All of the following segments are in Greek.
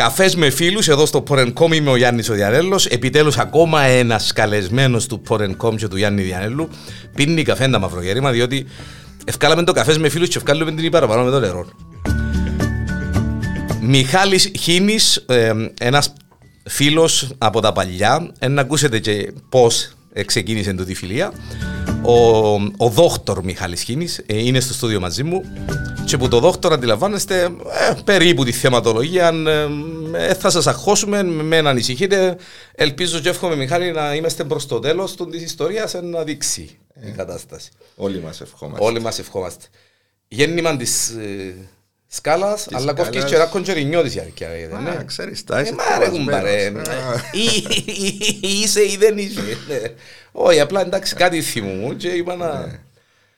Καφές με φίλους, εδώ στο Porencom είμαι ο Γιάννης ο Διανέλο. Επιτέλους, ακόμα ένας καλεσμένος του Porencom και του Γιάννη Διανέλου πίνει καφέ τα μαυρογέρημα, διότι ευκάλαμε το καφές με φίλους και ευκάλαμε την παραπάνω με το νερό. Μιχάλης Χίνης, ε, ένας φίλος από τα παλιά, να ακούσετε και πώς ξεκίνησε τη φιλία. Ο, ο δόκτωρ Μιχάλης Χίνης ε, είναι στο στούδιο μαζί μου και που το δόκτωρ αντιλαμβάνεστε ε, περίπου τη θεματολογία ε, θα σας αχώσουμε, με να ανησυχείτε ελπίζω και εύχομαι Μιχάλη να είμαστε προς το τέλος της ιστορίας να δείξει η κατάσταση. Όλοι μας ευχόμαστε. Όλοι μας ευχόμαστε. Γέννημα της σκάλας, αλλά κόφκεις και ράκον και ρινιώτης η αρκιά. Α, ξέρεις, τα είσαι Μα ρε κουμπάρε, είσαι ή δεν είσαι. Όχι, απλά εντάξει κάτι θυμούμουν και είπα να...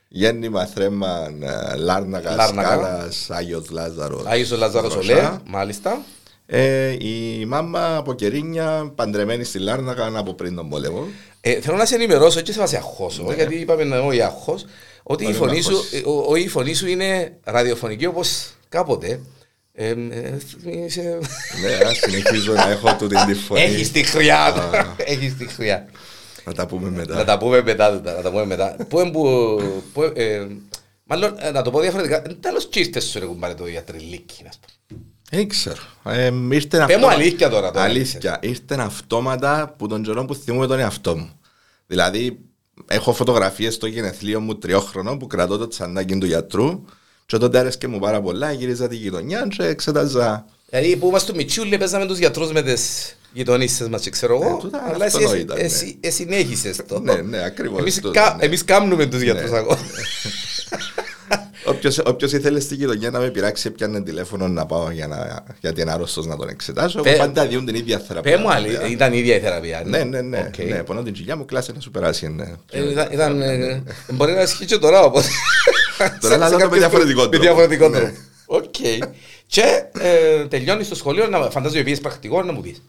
Γέννημα θρέμα Λάρνακα, Σκάλας, Άγιος Λάζαρος. Άγιος Λάζαρος Ολέ, μάλιστα. Ε, η μάμα από Κερίνια παντρεμένη στη Λάρνακα από πριν τον πόλεμο. Ε, θέλω να σε ενημερώσω και σε βάση αγχώσω, ναι. γιατί είπαμε όχι αγχώς, ότι η φωνή, σου, ο, ο, η φωνή σου είναι ραδιοφωνική όπως κάποτε. Ε, είσαι... ναι, συνεχίζω να έχω τούτη τη φωνή. Έχεις τη χρειά. Έχεις τη χρειά. Να τα πούμε μετά. Να τα πούμε μετά. Να τα πούμε μετά. Πού εμπου, που, ε, μάλλον να το πω διαφορετικά. Τέλος τσίστες σου έχουν πάρει το γιατριλίκι, να πούμε. Δεν ξέρω. Ε, ήρθε Πέ μου αλήθεια τώρα. τώρα αλήθεια. Ήρθε αυτόματα που τον καιρό που θυμούμαι τον εαυτό μου. Δηλαδή, έχω φωτογραφίες στο γενεθλίο μου τριόχρονο που κρατώ το τσαντάκι του γιατρού και τότε άρεσε και μου πάρα πολλά, γύριζα τη γειτονιά και εξετάζα. Δηλαδή που είμαστε στο Μιτσούλη παίζαμε τους γιατρούς με τις γειτονίσσες μας και ξέρω εγώ, ε, αλλά εσύ, εσύ, ναι. εσύ, εσύ συνέχισες το. ναι, ναι, ακριβώς. Εμείς, το, κα, ναι. εμείς κάνουμε τους γιατρούς ναι. ακόμα. Όποιος ήθελε στη γειτονιά να με πειράξει έπιανε τηλέφωνο να πάω για να, γιατί είναι άρρωστος να τον εξετάσω. Πέ, πάντα διούν την ίδια θεραπεία. Πέ μου άλλη, ήταν η ίδια η θεραπεία. Ναι, ναι, ναι. Okay. ναι πονώ την κοιλιά μου, κλάσε να σου περάσει. Ναι. Ε, ήταν, ήταν, ε, μπορεί να ισχύει και τώρα όπως. Τώρα να δω με διαφορετικό τρόπο. Με διαφορετικό τρόπο. Οκ. Και ε, τελειώνεις στο σχολείο, να φαντάζομαι ότι πρακτικό να μου πεις.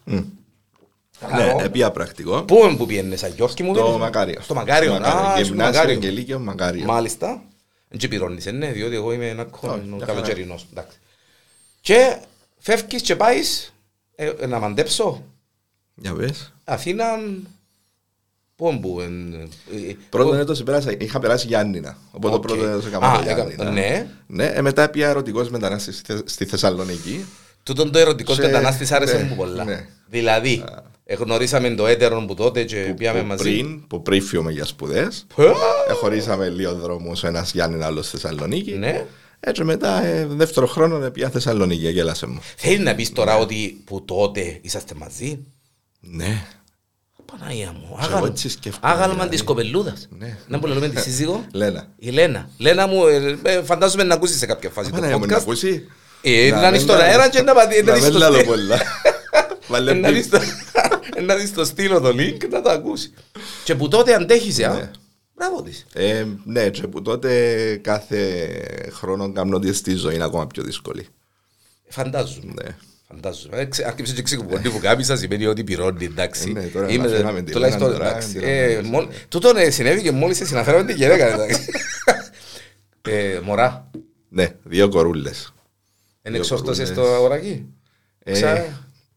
Ναι, επήα πρακτικό. Πού που πήαιννες, Αγιώσκη μου. Στο Μακάριο. Στο Μακάριο. Γυμνάσιο και Λύκειο Μακάριο. Μάλιστα. Δεν πληρώνεις, ναι, διότι εγώ είμαι ένα καλοκαιρινός. Και φεύγεις και πάεις ε, να μαντέψω. Για πες. Αθήνα, πού μπου. Πρώτον έτος πέρασα, είχα περάσει Γιάννηνα. Οπότε okay. πρώτο έτος έκανα το Γιάννηνα. Ναι. Ναι, ε, μετά πια ερωτικός μετανάστης στη Θεσσαλονίκη. Τούτον το ερωτικός μετανάστης άρεσε ναι, μου πολλά. Ναι. Δηλαδή, Εγνωρίσαμε το έτερο που τότε και που, πήγαμε που μαζί. Πριν, που πριν φύγουμε για σπουδές. Εχωρίσαμε λίγο δρόμους, ένας Γιάννη, άλλος στη Θεσσαλονίκη. Ναι. Έτσι μετά, ε, δεύτερο χρόνο, πια Θεσσαλονίκη, γέλασε μου. Θέλεις να πεις τώρα ναι. ότι που τότε είσαστε μαζί; Ναι. Παναγία μου, άγαλμα δηλαδή. της κοπελούδας. Ναι. Να που λέμε τη σύζυγο. Λένα. Η Λένα. Λένα μου, ε, ε, φαντάζομαι να ακούσει σε κάποια φάση. Παναγία μου, να ακούσει. Να είναι στον αέρα και να πατήσει. Να μην λέω πολλά. Να δεις το στείλω το link να το ακούσει. Και που τότε αντέχεις, α. Ναι. Μπράβο της. Ε, ναι, και που τότε κάθε χρόνο κάνω ότι στη ζωή είναι ακόμα πιο δύσκολη. Φαντάζομαι. Ναι. Φαντάζομαι. Άρχισε και ξέρω πολύ που κάμισα σημαίνει ότι πυρώνει, εντάξει. Ναι, τώρα Είμαι, αναφέραμε τη τουλάχιστον, εντάξει. Ε, τούτο συνέβη και μόλις συναφέραμε την γυναίκα, εντάξει. ε, μωρά. Ναι, δύο κορούλες. Είναι εξόρτωσες το αγοράκι. Ε,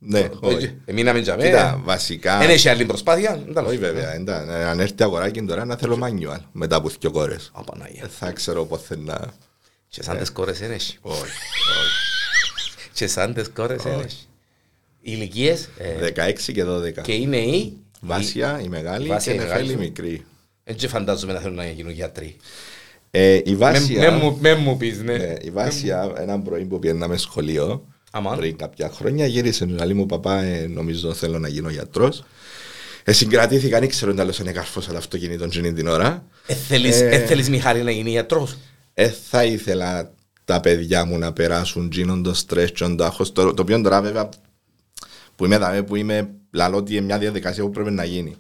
ναι, όχι. Εμείναμε για μένα. Κοίτα, βασικά... Δεν έχει άλλη προσπάθεια. Όχι βέβαια. Αν έρθει αγοράκι τώρα να θέλω μάνιουαλ μετά από δύο κόρες. Απαναγία. Θα ξέρω πώς θα να... Και σαν τις κόρες δεν έχει. Όχι. Και σαν τις κόρες δεν έχει. Ηλικίες... 16 και 12. Και είναι η... Βάσια, η μεγάλη και η μεγάλη μικρή. Έτσι φαντάζομαι να θέλουν να γίνουν γιατροί. Ε, η Βάσια... Με μου πεις, ναι. Η Βάσια, ένα πρωί που πιέναμε σχολείο, Αμάν. πριν κάποια χρόνια. Γύρισε ο μου παπά, ε, νομίζω θέλω να γίνω γιατρός. Ε, συγκρατήθηκα, δεν ξέρω αν είναι καρφό το αυτοκίνητο την ώρα. Ε, θέλεις, ε, ε, θέλεις Μιχάλη να γίνει γιατρός; Ε, θα ήθελα τα παιδιά μου να περάσουν γίνον το στρες και το άγχος, το, το οποίο τώρα βέβαια που είμαι δαμε, που είμαι λαλό ότι είναι μια διαδικασία που πρέπει να γίνει.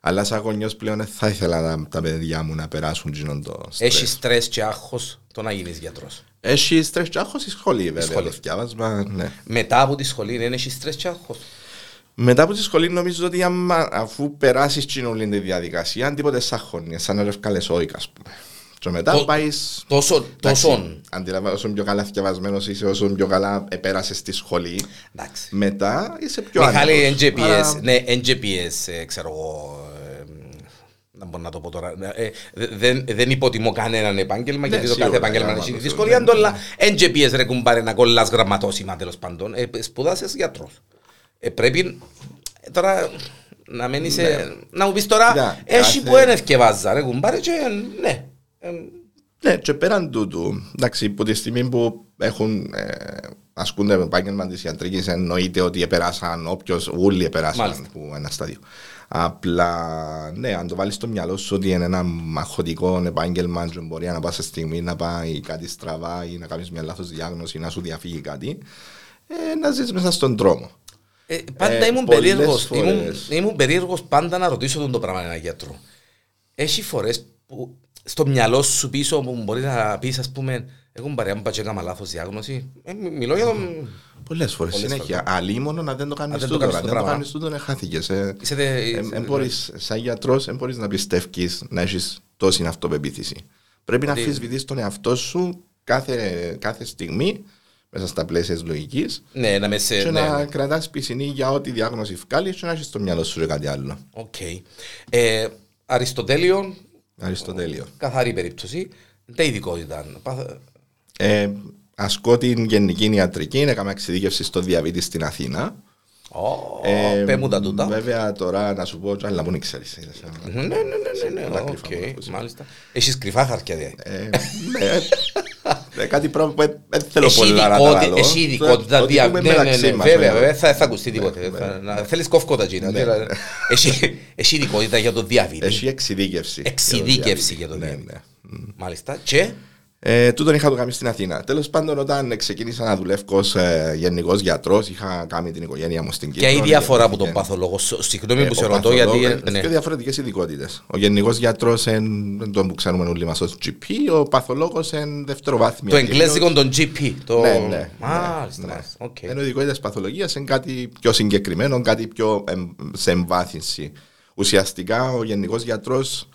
Αλλά σαν γονιός πλέον θα ήθελα τα, τα παιδιά μου να περάσουν γίνον το στρες. Έχεις στρες και άγχος το να γίνεις γιατρός; Έχει στρες και άγχος στη σχολή βέβαια. Το διάβασμα, ναι. Μετά από τη σχολή δεν έχεις στρες και άγχος; Μετά από τη σχολή νομίζω ότι άμα, αφού περάσεις την όλη τη διαδικασία, τίποτε σαν χώνει, σαν να ρευκάλες όικα ας πούμε. Και μετά Το- πάει. Τόσο, τόσο. Αντιλαμβάνω, όσο πιο καλά θυκευασμένο είσαι, όσο πιο καλά επέρασες στη σχολή. Εντάξει. Μετά είσαι πιο Μιχάλη, άνετος. NGPS, Άρα, ναι, NGPS, ες, ξέρω εγώ, ε, να μπορώ να το πω τώρα. Ε, δεν, δεν υποτιμώ κανέναν επάγγελμα, γιατί το κάθε σίγουρα, επάγγελμα άμα έχει τη το δυσκολία ναι, του, αλλά NGPS ρε κουμπάρε να κολλάς γραμματόσημα τέλος πάντων. Ε, σπουδάσες γιατρός. Ε, πρέπει ε, τώρα να μένεις, ε, να μου πεις τώρα, Ναι, έχει κάθε- που δεν ευκαιβάζα ρε κουμπάρε και ε, ναι. Ε, Ναι, και πέραν τούτου, εντάξει, από τη στιγμή που έχουν, ε, ασκούνται με επάγγελμα της ιατρικής, εννοείται ότι επεράσαν όποιος, όλοι επεράσαν Μάλιστα. που ένα στάδιο. Απλά, ναι, αν το βάλεις στο μυαλό σου ότι είναι ένα μαχωτικό επάγγελμα, και μπορεί να πα σε στιγμή να πάει κάτι στραβά ή να κάνεις μια λάθος διάγνωση ή να σου διαφύγει κάτι, ε, να ζεις μέσα στον δρόμο. Ε, πάντα Ε, ήμουν πολλές περίεργος, φορές. ήμουν, ήμουν περίεργος πάντα να ρωτήσω τον το πράγμα ένα γιατρό. Έχει φορές που στο μυαλό σου πίσω που μπορείς να πεις ας πούμε εγώ παρέα μου πατσέκα έκανα λάθος διάγνωση. Ε, μι- μιλώ για τον... Πολλές φορές Πολλές συνέχεια. Αλίμονο να δεν το κάνεις δεν το τούτο. κάνεις Αν το δεν το πράγμα. κάνεις τούτο, να χάθηκες. Ε, Είσαι δε- Ε, είσαι- εν μπορείς, σαν γιατρός, δεν μπορείς να πιστεύει να έχεις τόση αυτοπεποίθηση. Πρέπει να Ότι- αμφισβητεί τον εαυτό σου κάθε, κάθε στιγμή μέσα στα πλαίσια της λογικής Ναι, να με σε... και ναι, να ναι. κρατάς πισινή για ό,τι διάγνωση βγάλεις και να έχεις στο μυαλό σου και κάτι άλλο. Οκ. Ε, Αριστοτέλειο, Αριστοτέλειο. καθαρή περίπτωση. Δεν ειδικότητα. Πάθα- Ε, ασκώ την γενική ιατρική, έκανα εξειδίκευση στο διαβήτη στην Αθήνα. Ω, Ε, Πέ μου τα τούτα. Βέβαια τώρα να σου πω, αλλά μου ξέρει. Ναι, ναι, ναι, ναι, ναι, τα οκ, κρυφά μου ακούσει. μάλιστα. Έχεις κρυφά χαρτιά δηλαδή. Ε, κάτι πράγμα που δεν θέλω Έχει πολλά να τα ειδικότη- λέω. Έχει ειδικότητας. Ότι δια- πούμε ναι, ναι, μεταξύ ναι, μας, Βέβαια, ναι. βέβαια, θα θα ακουστεί τίποτε. ναι, Θα- ναι. να- Θέλεις κόφκοτα τζίνα. Ναι, ναι. Έχει έχει ειδικότητα για το διαβήτη. Έχει εξειδίκευση. Εξειδίκευση για το Ναι, διαβήτη. ναι. Μάλιστα. Και; Ε, τούτον είχα το κάνει στην Αθήνα. Τέλος πάντων, όταν ξεκίνησα να δουλεύω ως ε, γενικός γιατρός, είχα κάνει την οικογένεια μου στην Κύπρο. ποια η διαφορά από Ε, τον παθολόγο. Σ- Συγγνώμη ε, που ο σε ρωτώ γιατί. παθολόγος, ε, ναι. Δύο διαφορετικές ειδικότητες. Ο γενικός γιατρός είναι τον που ξέρουμε όλοι μας ως GP, ο παθολόγος είναι δευτεροβάθμια. Το κυρίως. εγγλέζικο των GP. Το... Ναι, ναι. Μάλιστα. ναι. μάλιστα, οκ. Ενώ οι ειδικότητες παθολογίας είναι κάτι πιο συγκεκριμένο, κάτι πιο εμ, σε εμβάθυνση. Ουσιαστικά ο γενικός γιατρός,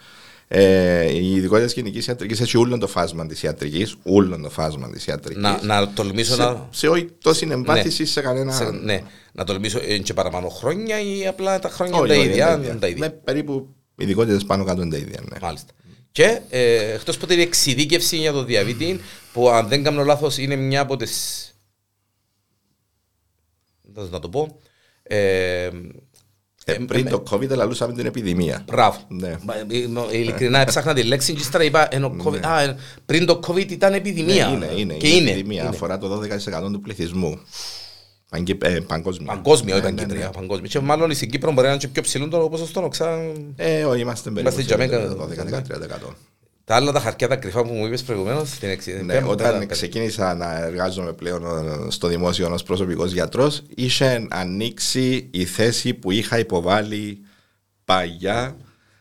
ε, οι ειδικότητε γενικής ιατρικής έχει όλο το φάσμα της ιατρικής. Όλο το φάσμα της ιατρικής. Να, να τολμήσω να. σε, σε όχι τόση εμβάθυνση σε κανένα. σε- ναι, να τολμήσω ε, και παραπάνω χρόνια ή απλά τα χρόνια Όχι, είναι τα όχι, ίδια. είναι είναι τα ίδια. Ναι, περίπου ειδικότητες πάνω κάτω είναι τα ίδια. Ναι. Μάλιστα. Και ε, εκτός από την εξειδίκευση για το διαβήτη, που αν δεν κάνω λάθος είναι μια από τι. Δεν να το πω; Ε, Ε, πριν το COVID, λαλούσαμε την επιδημία. Μπράβο. Ναι. Μα, ε, ε, Ειλικρινά έψαχνα τη λέξη και ύστερα είπα ενώ COVID, α, ε, πριν το COVID ήταν επιδημία. Ναι, είναι, είναι, Και είναι είναι. επιδημία. είναι. Αφορά το 12% του πληθυσμού. Παγκε- ε, παγκόσμια. Παγκόσμια, όχι Ναι, ναι, παγκεντρία. ναι. Παγκόσμια. Και μάλλον στην Κύπρο μπορεί να είναι και πιο ψηλό το ποσοστό. Οξά... Ε, όχι, είμαστε περίπου Είμαστε σε Τζαμέκα, 12-13%. Τα άλλα τα χαρτιά τα κρυφά που μου είπες προηγουμένως στην εξή. Ναι, πέ μου, όταν πέ τα- ξεκίνησα να εργάζομαι πλέον ε, στο δημόσιο ως προσωπικός γιατρός είχε ανοίξει η θέση που είχα υποβάλει παλιά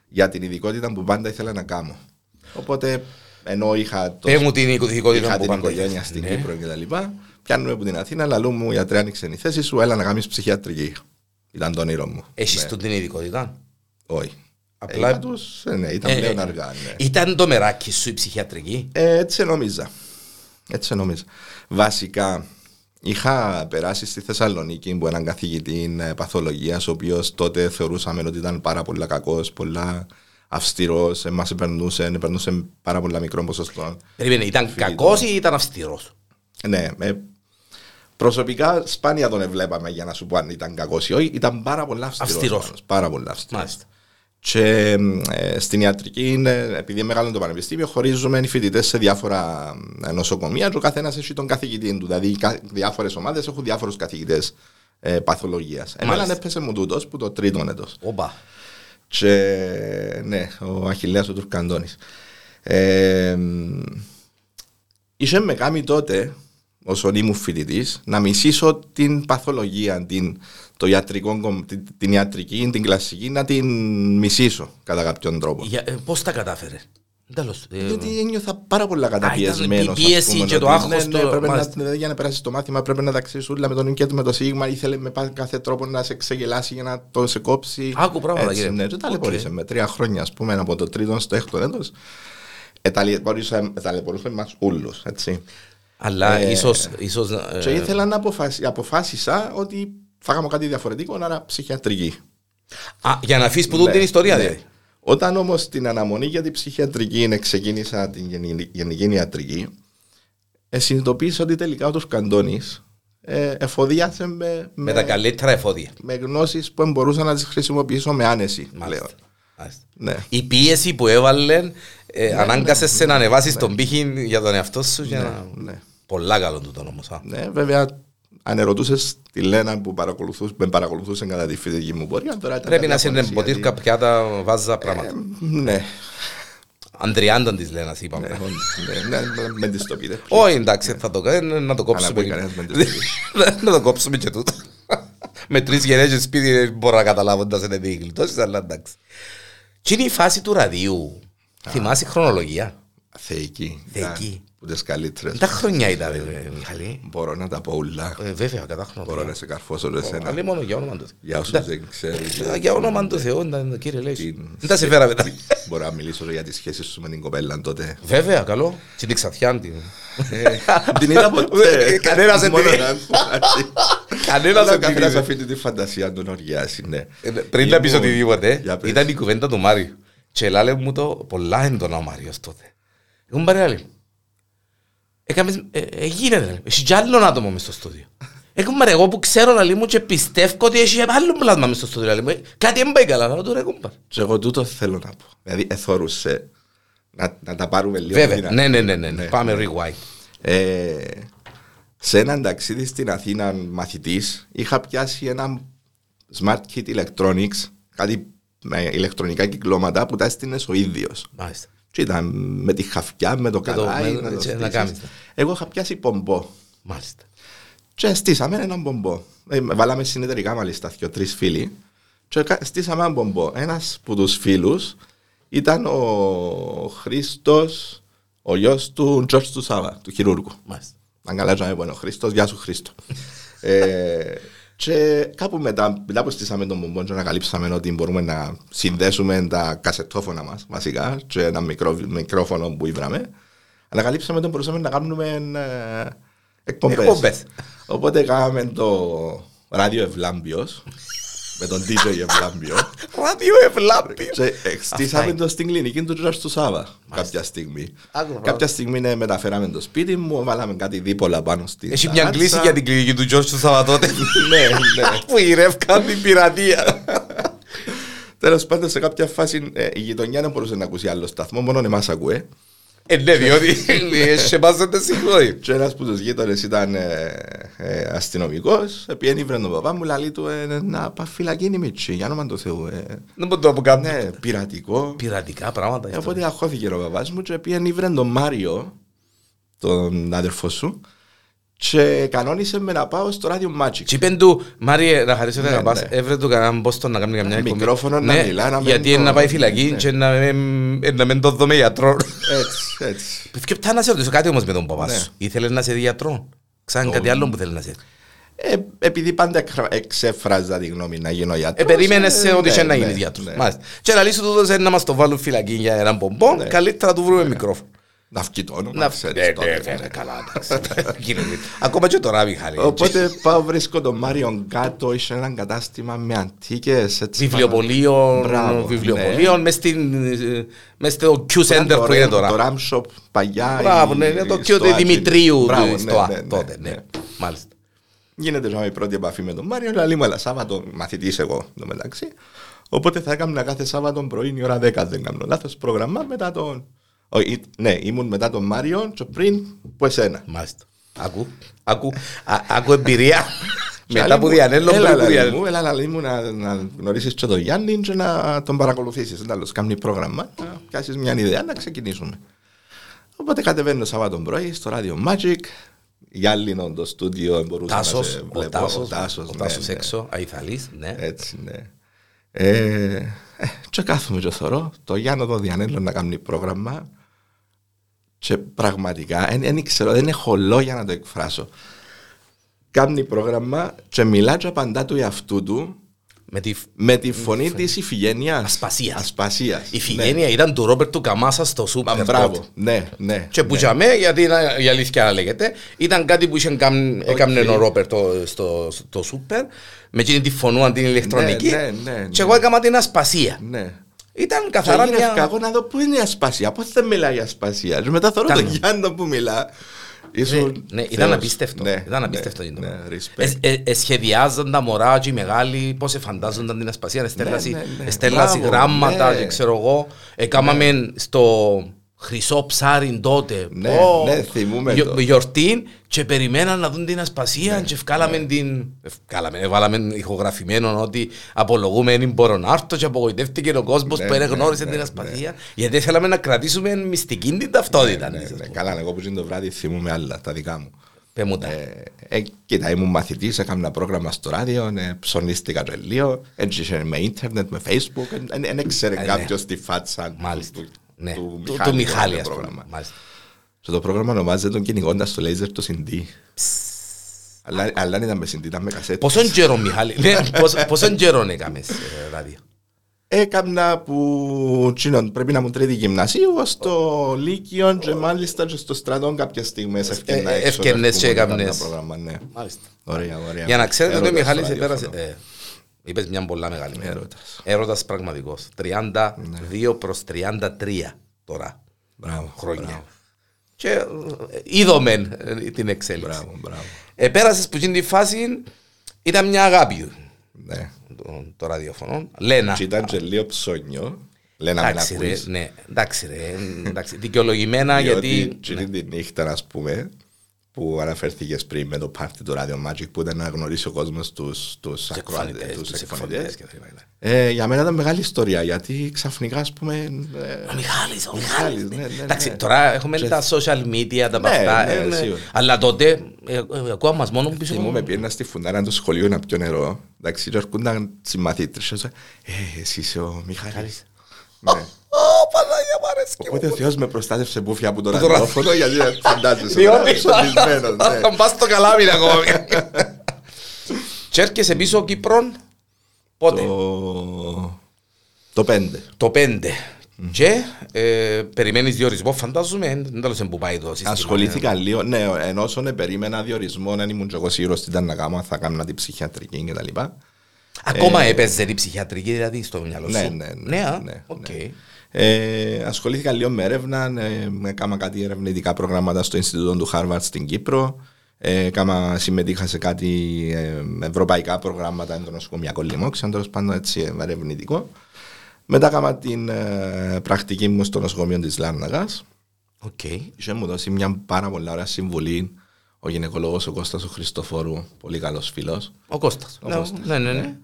για την ειδικότητα που πάντα ήθελα να κάνω. Οπότε ενώ είχα, το, Πέ μου την ειδικότητα είχα που την πάντα οικογένεια ήθελες. στην Ναι. Κύπρο και τα λοιπά, πιάνουμε από την Αθήνα, λαλού μου γιατρέ άνοιξε η θέση σου, έλα να κάνεις ψυχιατρική. Ήταν το όνειρο μου. Έχεις Ναι. του την ειδικότητα; Όχι. Απλά- Απλά τους, ε, ναι, ήταν Ε, πλέον ε, αργά. Ναι. Ήταν το μεράκι σου η ψυχιατρική; Ε, έτσι νόμιζα. Έτσι νόμιζα. Βασικά, είχα περάσει στη Θεσσαλονίκη που έναν καθηγητή ε, παθολογίας, ο οποίος τότε θεωρούσαμε ότι ήταν πάρα πολύ κακός, πολλά αυστηρός, μας επερνούσε, επερνούσε πάρα πολλά μικρό ποσοστό. Περίμενε, ήταν κακός ή ήταν αυστηρός; Ναι, ε, προσωπικά σπάνια τον εβλέπαμε για να σου πω αν ήταν κακός ή όχι. Ήταν πάρα πολύ αυστηρός. Αυστηρός. Πάρα πολύ αυστηρός. Μάλιστα. Και ε, στην ιατρική, είναι, επειδή είναι μεγάλο το πανεπιστήμιο, χωρίζουμε οι φοιτητές σε διάφορα ε, νοσοκομεία και ο καθένας έχει τον καθηγητή του. Δηλαδή, διάφορες ομάδες έχουν διάφορους καθηγητές ε, παθολογίας. Εμένα Μάλιστα. έπεσε μου τούτος που το τρίτο έτος. Οπα. Και ναι, ο Αχιλέας ο Τουρκαντώνης. Ε, είχε με κάνει τότε, όσον ήμουν φοιτητής, να μισήσω την παθολογία, την, το ιατρικό, κομ- την, την ιατρική, την κλασική, να την μισήσω κατά κάποιον τρόπο. Για- ε, Πώς τα κατάφερε; Τέλος. ε, Γιατί ένιωθα πάρα πολλά ήταν καταπιεσμένος. η πίεση και το άγχος ναι, το- πρέπει να, μάλιστα. δηλαδή, για να περάσει το μάθημα πρέπει να τα ξέρεις όλα με το νι και με το σίγμα. Ήθελε με πα- κάθε τρόπο να σε ξεγελάσει για να το σε κόψει. Άκου πράγματα, Έτσι, κύριε. Ναι, και ταλαιπωρήσε Οκ. με τρία χρόνια, ας πούμε, από το τρίτο στο έκτο έτος. ε, ταλαιπωρούσε ταλαιπωρούσε μας ούλους, έτσι. Αλλά Ε, ίσως, ίσως ε, Και ήθελα να αποφασι... αποφάσισα ότι θα κάνω κάτι διαφορετικό, άρα ψυχιατρική. α, για να αφήσεις που δουν Ναι, την ιστορία ναι. δηλαδή. Όταν όμως την αναμονή για την ψυχιατρική είναι, ξεκίνησα την γενι- γενική ιατρική, ε, συνειδητοποίησα ότι τελικά ο του Καντώνη ε, εφοδιάσε με, Με τα καλύτερα εφόδια. με γνώσεις που μπορούσα να τις χρησιμοποιήσω με άνεση Μάλιστα. πλέον. Μάλιστα. Ναι. Η πίεση που έβαλε ε, ανάγκασες σε να ανεβάσεις τον πύχη για τον εαυτό σου. Για να... ναι. Πολλά καλό τούτο όμως. ναι, βέβαια, αν ερωτούσες τη Λένα που παρακολουθούσε, με παρακολουθούσε κατά τη φοιτητική μου πορεία, τώρα ήταν Πρέπει να κάποια σε φωνές, εμποτήρκα γιατί- πιάτα βάζα πράγματα. Ναι, Αντριάντα της λένε, ας ναι, είπαμε. ναι, ναι, με τις το πείτε. Όχι, εντάξει, θα το κάνω, να το κόψουμε. Αλλά κανένας με τις Να το κόψουμε και τούτο. Με τρεις γενέσεις σπίτι δεν μπορώ να καταλάβω όταν είναι διεγκλητώσεις, αλλά εντάξει. Και είναι η φάση του ραδίου; Θυμάσαι χρονολογία; Θεϊκή. Θεϊκή. Που τις καλύτερες. Τα χρονιά ήταν, ρε, Μιχαλή. Μπορώ να τα πω ουλά. Ε, Βέβαια, κατά Μπορώ χρονολογία. να σε καρφώσω σε εσένα. Αλλά μόνο για όνομα του Θεού. Για όσους Ναι. δεν ξέρουν. Ε, Για όνομα του Θεού, ήταν, κύριε Λέση. την- Δεν τα σε φέρα μετά. Μπορώ να μιλήσω για τις σχέσεις σου με την κοπέλα τότε. Βέβαια, καλό. Και την ξαθιά την. Την είδα ποτέ. Κανένας δεν Μόνο την- να ακούσει. Κανένας Αλλά δεν την καθένας είδε. αφήνει τη φαντασία του να οργιάσει, ναι. Ε, Πριν να πεις Ήμουν- οτιδήποτε, Για πες. ήταν η κουβέντα του Μάριου. Και λάλε μου το πολλά έντονα ο Μάριος τότε. Εγώ μου πάρε άλλη. Έκαμε, ε, ε, γίνεται, λέει. έχει κι άλλον άτομο μες στο στούδιο. Εγώ μου πάρε, εγώ που ξέρω να μου και πιστεύω ότι έχει άλλο πλάσμα μες στο στούδιο. λέει μου, Κάτι δεν πάει καλά, να το ρε κουμπάρ. Και εγώ τούτο θέλω να πω. Δηλαδή, εθώρουσε να, να τα πάρουμε λίγο. Βέβαια, δυνατά. ναι, ναι, ναι, ναι, Ναι, πάμε ναι. rewind. Ε, σε έναν ταξίδι στην Αθήνα μαθητής είχα πιάσει ένα smart kit electronics, κάτι με ηλεκτρονικά κυκλώματα που τα έστεινες ο ίδιος. Μάλιστα. Και ήταν με τη χαφιά, με το Και το- καλάι, με- να το έτσι, να στήσεις. κάνεις, ναι. Εγώ είχα πιάσει πομπό. Μάλιστα. Και στήσαμε έναν πομπό. Ε, βάλαμε συνεταιρικά μάλιστα και τρεις φίλοι. Και κα- στήσαμε έναν πομπό. Ένας από τους φίλους ήταν ο Χρήστος, ο γιος του Τζορτζ του Σάβα, του χειρούργου. Μάλιστα. Αν καλά να είναι ο Χρήστος, γεια σου Χρήστο. Ε, και κάπου μετά, μετά που στήσαμε τον πομπό και ανακαλύψαμε ότι μπορούμε να συνδέσουμε τα κασετόφωνα μας βασικά και ένα μικρό, μικρόφωνο που ήβραμε, ανακαλύψαμε ότι μπορούσαμε να κάνουμε ε, εκπομπές. Εκπομπές. Οπότε κάναμε το ράδιο Ευλάμπιος με τον DJ Ευλάμπιο Ράδιο ευλάπη. και ε, στήσαμε το στην κλινική του Τζορτζ του Σάβα κάποια στιγμή. Άκου, Κάποια στιγμή ναι, μεταφέραμε το σπίτι μου, βάλαμε κάτι δίπολα πάνω στην Έχει μια ταράτσα. κλίση για την κλινική του Τζόρτζ του Σαββατότε. Ναι, ναι. Που ηρεύκαν την πειρατεία. Τέλος πάντων, σε κάποια φάση ε, η γειτονιά δεν μπορούσε να ακούσει άλλο σταθμό, μόνο εμάς ακούε. Ε, ναι, διότι σε πάσατε συγχωρεί. Και ένας από τους γείτονες ήταν ε, ε, αστυνομικός, πήγαινε βρε τον παπά μου, λαλεί του ε, να πάει φυλακή είναι μίτσι, για όνομα του Θεού. Ε, Δεν μπορώ να το κάνω. ναι, πειρατικό. Πειρατικά πράγματα. Ε, αυτό. Οπότε αχώθηκε ο παπάς μου και πήγαινε βρε τον Μάριο, τον αδερφό σου, και κανόνισε με να πάω στο ράδιο Magic. Και είπεν του, Μάριε, να χαρίσω Ναι, να πας, ναι. έβρε του κανέναν πόστο να κάνει καμιά εκπομπή. μικρόφωνο να Ναι, μιλά, να μην Γιατί το- είναι να πάει φυλακή Ναι. και να μην- ε, να μην το δω με γιατρό. Έτσι, έτσι. Και πτά να σε ρωτήσω κάτι όμως με τον παπάς Ναι. σου. Ήθελες να σε δει γιατρό. Ξάνε κάτι άλλο που θέλεις να σε δει. Ε, επειδή πάντα εκρα- εξέφραζα τη γνώμη να γίνω Ε, γιατρός. περίμενες σε ε, ότι ναι, είσαι να ναι, γίνεις γιατρός. ναι. Μάλιστα. Και να λύσου του δώσε να μας το βάλουν φυλακή για έναν πομπό, Ναι. καλύτερα να του βρούμε μικρόφωνο. Να βγει το όνομα, Να ξέρεις, Ναι, τότε, ναι, ναι. ναι, καλά, εντάξει. Γίνεται. Ακόμα και τώρα, Μιχάλη. Οπότε πάω βρίσκω τον Μάριον κάτω, είχε ένα κατάστημα με αντίκες, έτσι. Βιβλιοπολίων, Μπράβο, βιβλιοπολίων, μες στην- ε, μες στο Q Center που είναι Το τώρα. Ram Shop παλιά. Μπράβο, η- ναι, είναι το στο Q του Δημητρίου Μπράβο, του- ναι, στο ναι, Α, ναι, τότε, ναι. ναι. Μάλιστα. Γίνεται genre η πρώτη επαφή με τον Μάριο, αλλά μου έλα Σάββατο μαθητής εγώ το μεταξύ. Οπότε θα έκανα κάθε Σάββατο πρωί η ώρα 10, δεν κάνω λάθος, πρόγραμμα μετά τον... Ο, ή- ναι, ήμουν μετά τον Μάριο και πριν που εσένα. Μάλιστα. Ακού, ακού, α- ακού εμπειρία. Και Μετά άλλη που μου, διανέλω, έλα, πριν που λαλή διανέλω. μου, Έλα, λαλή μου να, να γνωρίσεις και τον Γιάννη και να τον παρακολουθήσεις. Τέλος, κάνει πρόγραμμα, να πιάσεις μια ιδέα να ξεκινήσουμε. Οπότε κατεβαίνω Σαββάτο πρωί στο ράδιο Magic. Γιάννη το στούντιο μπορούσα να Τάσος, σε ο βλέπω. Τάσος, Τάσος, ο ναι, Τάσος ναι. έξω, αϊθαλής, ναι. Έτσι, ναι. Ε, ε, και κάθομαι και θωρώ, το Γιάννο το διανέλω να κάνει πρόγραμμα και πραγματικά, δεν ξέρω, δεν έχω λόγια να το εκφράσω. Κάνει πρόγραμμα και μιλά και απαντά του εαυτού του Με τη Με τη φωνή τη Ιφηγένειας. Ασπασίας. Ασπασίας. η Φιγένεια ήταν του Ρόμπερτ του Καμάσα στο Ναι. Σούπερ. Μα, Μπράβο. τότε. Ναι, ναι. Και που ναι. για μέ, γιατί είναι η αλήθεια λέγεται, ήταν κάτι που είχε κάμ- έκαμνε ο Ρόπερ το, στο, στο Σούπερ, με εκείνη τη φωνούα την ηλεκτρονική. Ναι, ναι, ναι, Και εγώ έκανα την ασπασία. Ναι. Ήταν Και καθαρά γύρευκα μια. εγώ να δω πού είναι η ασπασία, πώς δεν μιλάει η ασπασία. Και μετά θέλω Ήταν- τον Γιάννο που μιλά. Ήσουν Ναι, ήταν θεός. απίστευτο. Ναι, ήταν ναι, απίστευτο. Ναι, Ναι, respect. ε, ε, ε, σχεδιάζαν τα μωρά και οι μεγάλοι, πώς εφαντάζονταν την ασπασία, εστέλαση, ναι, ναι. εστέλαση Μπράβο, γράμματα ναι. και ξέρω εγώ. Έκαναμε στο χρυσό ψάρι τότε. Ναι, Πω, ναι, θυμούμαι γιο- το. Ναι. Γιορτή και περιμέναν να δουν την ασπασία και ευκάλαμε την... Ευκάλαμε, έβαλαμε ηχογραφημένο ότι απολογούμε δεν μπορώ να έρθω και απογοητεύτηκε ο κόσμος Ναι, που δεν ναι, γνώρισε ναι, την ναι. ασπασία γιατί θέλαμε να κρατήσουμε μυστική την ταυτότητα. Ναι, της, ας ναι, πούμε. Καλά, εγώ που ζω το βράδυ θυμούμαι άλλα, τα δικά μου. Πες μου τα. Ε, ε, κοίτα, ήμουν μαθητή, έκανα ένα πρόγραμμα στο ράδιο, ε, ψωνίστηκα και λίγο, έτσι είχε με ίντερνετ, με facebook, δεν ήξερε Ε, ναι. κάποιο τη φάτσα Μάλιστα. Του, Ναι, του, του, Μιχάλη, του Μιχάλη, το ας πούμε. πρόγραμμα. Μάλιστα. Και το πρόγραμμα ονομάζεται τον κυνηγώντας το λέιζερ το συντή. Αλλά, αλλά δεν ήταν με συντή, ήταν με κασέτα. Πόσον καιρό, Μιχάλη, ναι, πόσο- πόσον καιρό έκαμες ε, ράδιο; Έκανα που τσίνον, πρέπει να μου τρίτη γυμνασίου ως το Λύκειο και μάλιστα και στο στρατό κάποιες στιγμές ευκαιρνά ε, έξω. ευκαιρνές ας και πούμε, έκαμνες. έκανα πρόγραμμα, ναι. Μάλιστα. Ωραία, ωραία. Για να ξέρετε ότι ο Έρωτας Μιχάλης στο επέρασε... ραδιόφωνο. ε, Είπες μια πολλά μεγάλη. μέρα. Έρωτας. Έρωτας πραγματικός. 32 προς 33 τώρα Μπράβο, χρόνια. μπράβο, Και ε, είδομεν ε, την εξέλιξη. Μπράβο, μπράβο. Επέρασες που εκείνη τη φάση ήταν μια αγάπη Ναι. το, το ραδιοφωνό. Λένα. Και ήταν και λίγο ψώνιο. Λένα με να Εντάξει ρε, ακούεις. ναι, εντάξει ρε, εντάξει, δικαιολογημένα Διότι γιατί... εκείνη τη νύχτα, ας πούμε, που αναφέρθηκες πριν με το πάρτι του Radio Magic που ήταν να γνωρίσει ο κόσμος τους, τους ακροατές, εκφωνητές, τους τους εκφωνητές. εκφωνητές και τα λοιπά. Ε, για μένα ήταν μεγάλη ιστορία γιατί ξαφνικά ας πούμε ε, Ο Μιχάλης, ο Ο Μιχάλης. Μιχάλης, ναι, ναι, Εντάξει, ναι. τώρα έχουμε τα social media, τα Ναι, παυτά. ναι, ε, ναι. σίγουρα. Αλλά τότε, ε, ε, ακούω μας μόνο πίσω. θυμούμαι πιένα στη φουνάρα του σχολείου να πιω νερό εντάξει και έρχονταν συμμαθήτρες και έλεγα, ε εσύ είσαι ο Μιχάλης ναι. Ω, Παναγία μου αρέσει. Οπότε ο Θεός με προστάτευσε μπούφια από το το ραδιόφωνο γιατί δεν φαντάζεσαι Διότι σοντισμένος, ναι. θα πας στο καλάμι ακόμη. Και έρχεσαι πίσω Κύπρον, πότε, Το- Το πέντε το 5. Και ε, περιμένεις διορισμό, φαντάζομαι, δεν τέλος που πάει το σύστημα. Ασχολήθηκα λίγο, ναι, ενώ όσον περίμενα διορισμό, δεν ήμουν και εγώ σίγουρος τι ήταν να κάνω, αν θα κάνω την ψυχιατρική και τα λοιπά. Ακόμα έπαιζε η ψυχιατρική δηλαδή στο μυαλό σου. Ναι, ναι, ναι. Ναι, α, ναι, οκ. Ναι. Ε, ασχολήθηκα λίγο με έρευνα, ε, έκανα κάτι ερευνητικά προγράμματα στο Ινστιτούτο του Χάρβαρντ στην Κύπρο. Ε, κάμα, συμμετείχα σε κάτι ε, ευρωπαϊκά προγράμματα ενδονοσοκομειακών λοιμώξεων, τέλος πάντων έτσι ε, ερευνητικό. Μετά έκανα την ε, πρακτική μου στο νοσοκομείο της Λάρνακας. Οκ. Είχε μου δώσει μια πάρα πολύ ωραία συμβουλή ο γυναικολόγος ο Κώστας ο Χριστοφόρου, πολύ καλός φίλος. Ο Κώστας. Ο Ναι, Κώστας, Ναι, ναι, ναι.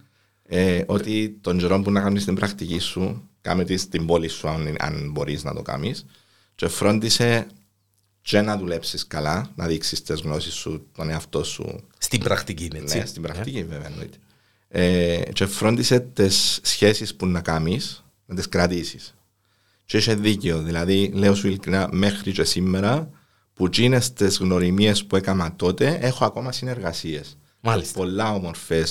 Ε, ότι τον καιρό που να κάνεις την πρακτική σου, κάμε τη στην πόλη σου, αν, αν μπορείς να το κάνεις, και φρόντισε και να δουλέψεις καλά, να δείξεις τις γνώσεις σου, τον εαυτό σου. Στην πρακτική είναι έτσι. Ναι, στην πρακτική βέβαια εννοείται. Ε, και φρόντισε τις σχέσεις που να κάνεις, να τις κρατήσεις. Και είχε δίκιο. Δηλαδή, λέω σου ειλικρινά, μέχρι και σήμερα, που τζίνε τις γνωριμίες που έκανα τότε, έχω ακόμα συνεργασίες. Μάλιστα. Πολλά όμορφε,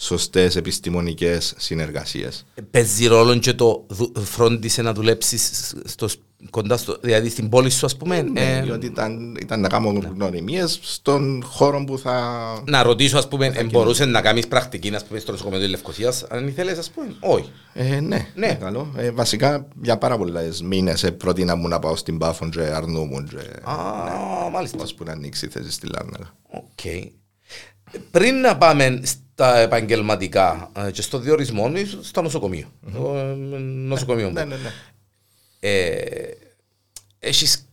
σωστές επιστημονικές συνεργασίες. Παίζει ρόλο και το δου- φρόντισε να δουλέψεις στο, σ- κοντά στο, δηλαδή στην πόλη σου ας πούμε. Ναι, ε, διότι ήταν, ήταν να κάνω γνωριμίες στον χώρο που θα. να ρωτήσω ας πούμε, ε, μπορούσες να κάνεις πρακτική ας πούμε, στο νοσοκομείο της Λευκωσίας, αν ήθελες ας πούμε. Όχι. Ε, ναι, Ναι. καλό. Ε, βασικά για πάρα πολλές μήνες προτείναν μου να πάω στην Πάφον και αρνούμουν. Και... Α, μάλιστα. Ώσπου να ανοίξει η θέση στη Λάρνακα. Οκ. Πριν να πάμε στα επαγγελματικά ε, και στο διορισμό, ήσουν στο νοσοκομείο. Το, ε, νοσοκομείο μου. Ναι, ναι, ναι. Ε, έχεις,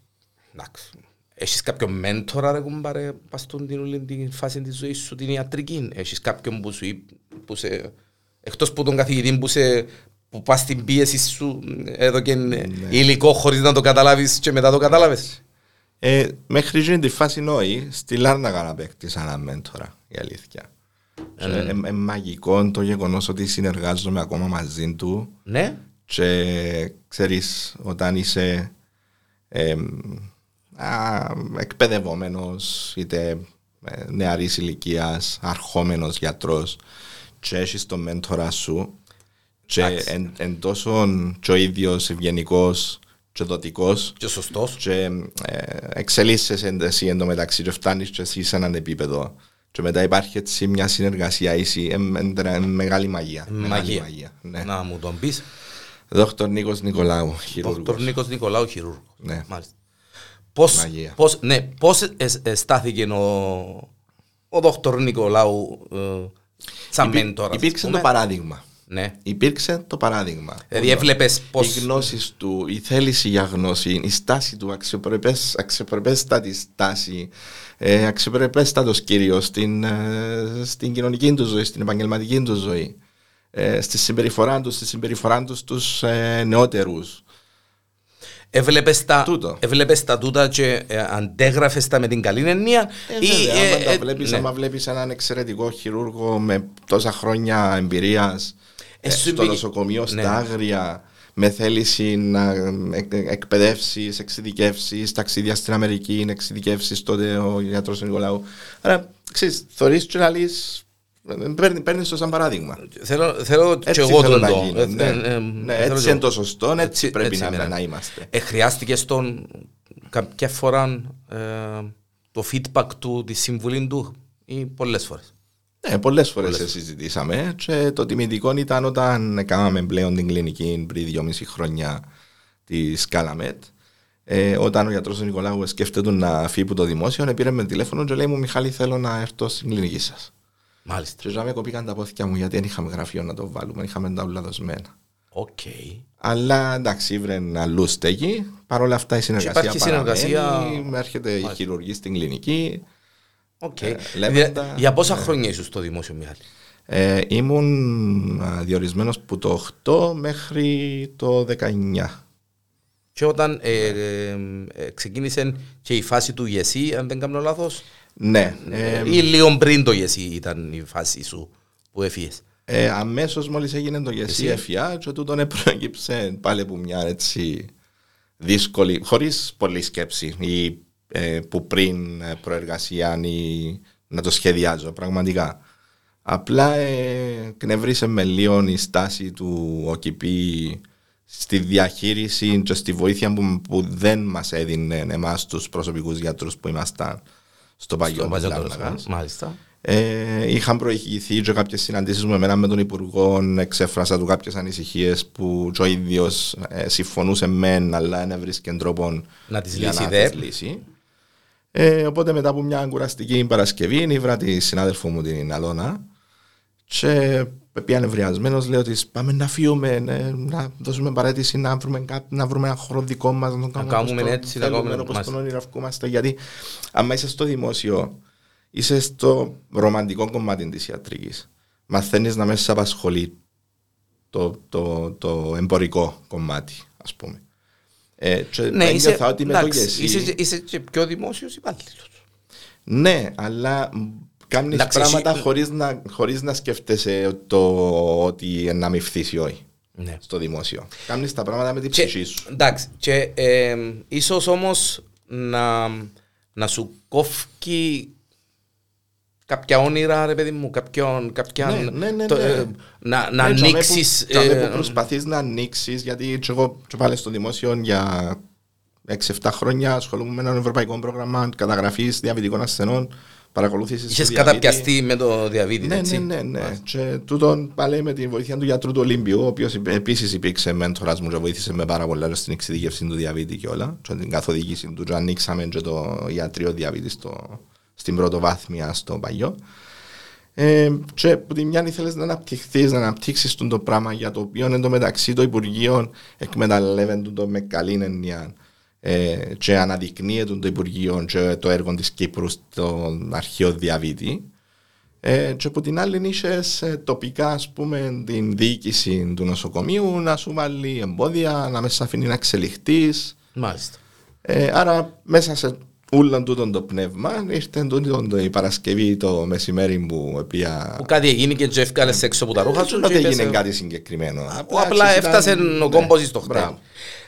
εντάξει, έχεις κάποιον μέντορα ρε κουμπάρε πας στον την όλη την φάση της ζωής σου την ιατρική; Έχεις κάποιον που σου είπε, που σε, εκτός που τον καθηγητή που σε που πας στην πίεση σου εδώ και υλικό χωρίς να το καταλάβεις και μετά το κατάλαβες. Ε, μέχρι εκείνη τη φάση νόη, στη Λάρναγα να απέκτησα ένα μέντορα, η αλήθεια. Και, ε, ε, μαγικό το γεγονός ότι συνεργάζομαι ακόμα μαζί του. Ναι, και ξέρεις όταν είσαι ε, α, εκπαιδευόμενος είτε ε, νεαρής ηλικίας, αρχόμενος γιατρός και έχεις τον μέντορα σου και εν, εν τόσο και ο ίδιος ευγενικός και δοτικός Και σωστός. και ε, εξελίσσεσαι εσύ εν τω μεταξύ και φτάνεις και εσύ σε έναν επίπεδο και μετά υπάρχει έτσι μια συνεργασία ίση, ε, ε, ε, μεγάλη μαγεία. Μεγάλη Μαγεία. Ναι. Να μου τον πεις. Δόκτωρ Νίκος Νικολάου, Δόκτωρ χειρούργος. Νίκος Νικολάου, χειρούργος. Ναι. Μάλιστα. Πώς, Μαγεία. πώς, ναι, πώς ε, ε, στάθηκε ο, ο δόκτωρ Νικολάου ε, σαν Υπή- μέντορας. ας Υπήρξε πούμε; το παράδειγμα. Ναι. Υπήρξε το παράδειγμα. Δηλαδή έβλεπες πώς... Οι γνώσεις του, η θέληση για γνώση, η στάση του, αξιοπρεπές, αξιοπρεπέστατη στάση, ε, αξιοπρεπέστατος κυρίως στην, ε, στην κοινωνική του ζωή, στην επαγγελματική του ζωή, ε, στη συμπεριφορά τους, στη συμπεριφορά τους στους ε, νεότερους. Έβλεπες τα, Τούτο. έβλεπες τα τούτα και ε, αντέγραφες τα με την καλή έννοια Ε, βέβαια, άμα τα ε, βλέπεις, ναι. άμα βλέπεις έναν εξαιρετικό χειρούργο με τόσα χρόνια εμπειρίας Ε, ε, σου στο πει- νοσοκομείο, ναι. στα άγρια, με θέληση να εκ- εκπαιδεύσεις, εξειδικεύσεις, ταξίδια στην Αμερική, εξειδικεύσεις τότε ο γιατρός Νικολάου. Άρα, ξέρεις, θωρείς και να λύσεις. Παίρνει το σαν παράδειγμα. Θέλω, θέλω και Έτσι εγώ θέλω τον να το. γίνει. Ε, ναι. ε, ε, Ναι, θέλω έτσι και είναι εγώ. το σωστό, έτσι, Έτσι- πρέπει έτσι να, είναι. να είμαστε. Ε, χρειάστηκες στον κάποια φορά ε, το feedback του, τη συμβουλή του ή πολλές φορές; Ναι, πολλές φορές συζητήσαμε και το τιμητικό ήταν όταν κάναμε πλέον την κλινική πριν δυόμιση χρόνια τη Καλαμέτ. Ε, όταν ο γιατρός Νικολάου σκέφτεται να φύγει από το δημόσιο, πήρε με τηλέφωνο και λέει μου: Μιχάλη, θέλω να έρθω στην κλινική σας. Μάλιστα. Και τζιαμέ κοπήκαν τα πόδκια μου γιατί δεν είχαμε γραφείο να το βάλουμε, είχαμε τα ούλα δοσμένα. Οκ. Αλλά εντάξει, ήβρε αλλού στέκει. Παρ' όλα αυτά η συνεργασία υπάρχει παραμένει. συνεργασία. Έρχεται χειρουργεί στην κλινική. Οκ. Ε, λέμε Δια- τα- Για πόσα χρόνια ήσουν στο δημόσιο Μιχάλη. Ε, ήμουν α, διορισμένος από το 8 μέχρι το 19. Και όταν ε, ε, ε, ξεκίνησε και η φάση του ΓΕΣΥ, αν δεν κάνω λάθος, Ναι. Ε, ή λίγο πριν το ΓΕΣΥ ήταν η φάση σου που έφυγες. ε, αμέσως μόλις έγινε το ΓΕΣΥ ΕΦΙΑ και τούτον προέκυψε πάλι από μια έτσι δύσκολη, χωρίς πολλή σκέψη ή ε, που πριν ε, προεργασία ή να το σχεδιάζω πραγματικά. Απλά ε, κνευρίσε με λίγο η στάση του ΟΚΙΠΗ στη διαχείριση και στη βοήθεια που, που δεν μας έδινε εμάς τους προσωπικούς γιατρούς που ήμασταν στο παλιό Το της παλιό Λάρνακας. τέλος, Μάλιστα. Ε, είχαν προηγηθεί και κάποιες συναντήσεις μου εμένα με τον Υπουργό, εξέφρασα του κάποιες ανησυχίες που και ο ίδιος ε, συμφωνούσε μεν, αλλά δεν έβρισκε τρόπο Να τις για λύσει να δε. τις λύσει. Ε, οπότε μετά από μια κουραστική Παρασκευή, ήβρα τη συνάδελφο μου την Αλώνα και πήγαν ευριασμένος, λέω της πάμε να φύγουμε, ναι, να δώσουμε παρέτηση, να βρούμε, κά- να βρούμε ένα χώρο δικό μας, να το κάνουμε, κάνουμε όπως το έτσι, να θέλουμε, κάνουμε- όπως μάλιστα. τον ονειρευκούμαστε, γιατί άμα είσαι στο δημόσιο, είσαι στο ρομαντικό κομμάτι της ιατρικής. Μαθαίνεις να μέσα σε απασχολεί το, το, το εμπορικό κομμάτι, ας πούμε. Ε, και Ναι, είσαι, ένιωθα ότι με το εντάξει, γεσί- είσαι, είσαι και πιο δημόσιος υπάλληλος. ναι, αλλά κάνεις Εντάξει, πράγματα εσύ- χωρίς, να, χωρίς να σκέφτεσαι το ότι να μην φθήσει όχι Ναι. στο δημόσιο. Κάνεις τα πράγματα με την Και, ψυχή σου. εντάξει, και ε, ίσως όμως να, να σου κόφει κάποια όνειρα, ρε παιδί μου, κάποιον, κάποια, Ναι, ναι, ναι, το, ναι. ε, να, να Ναι, τζαμέ που- ανοίξεις... τζαμέ ε, που προσπαθείς να ανοίξεις, γιατί και εγώ και πάλι στο δημόσιο για 6-7 χρόνια ασχολούμαι με ένα ευρωπαϊκό πρόγραμμα καταγραφής διαβητικών ασθενών, παρακολούθησης Είχες του διαβήτη. καταπιαστεί με το διαβήτη, Ναι, έτσι. ναι, ναι, ναι. Και τούτον πάλι με τη βοήθεια του γιατρού του Ολύμπιου, ο οποίος επίσης υπήρξε μέντορας μου και βοήθησε με πάρα πολλά στην εξειδικεύση του διαβήτη και όλα. Και την καθοδήγηση του, και ανοίξαμε και το ιατρείο διαβήτη στο, στην πρωτοβάθμια στο παλιό. Ε, και από τη μια ήθελες να αναπτυχθείς, να αναπτύξεις το πράγμα για το οποίο εν τω μεταξύ το Υπουργείο εκμεταλλεύεται το με καλή έννοια ε, και αναδεικνύεται το Υπουργείο και το έργο της Κύπρου στον αρχαίο διαβήτη. Ε, και από την άλλη είσαι τοπικά ας πούμε την διοίκηση του νοσοκομείου να σου βάλει εμπόδια, να με σε αφήνει να εξελιχθείς. Μάλιστα. Ε, άρα μέσα σε ούλον τούτον το πνεύμα ήρθε τούτον το, η Παρασκευή το μεσημέρι που οποία... Που κάτι έγινε και έφκαλες έξω από τα ρούχα σου. Δεν και έγινε είπες, κάτι συγκεκριμένο. Που απλά έφτασε ο κόμπος στο χτένι. Μπράβο.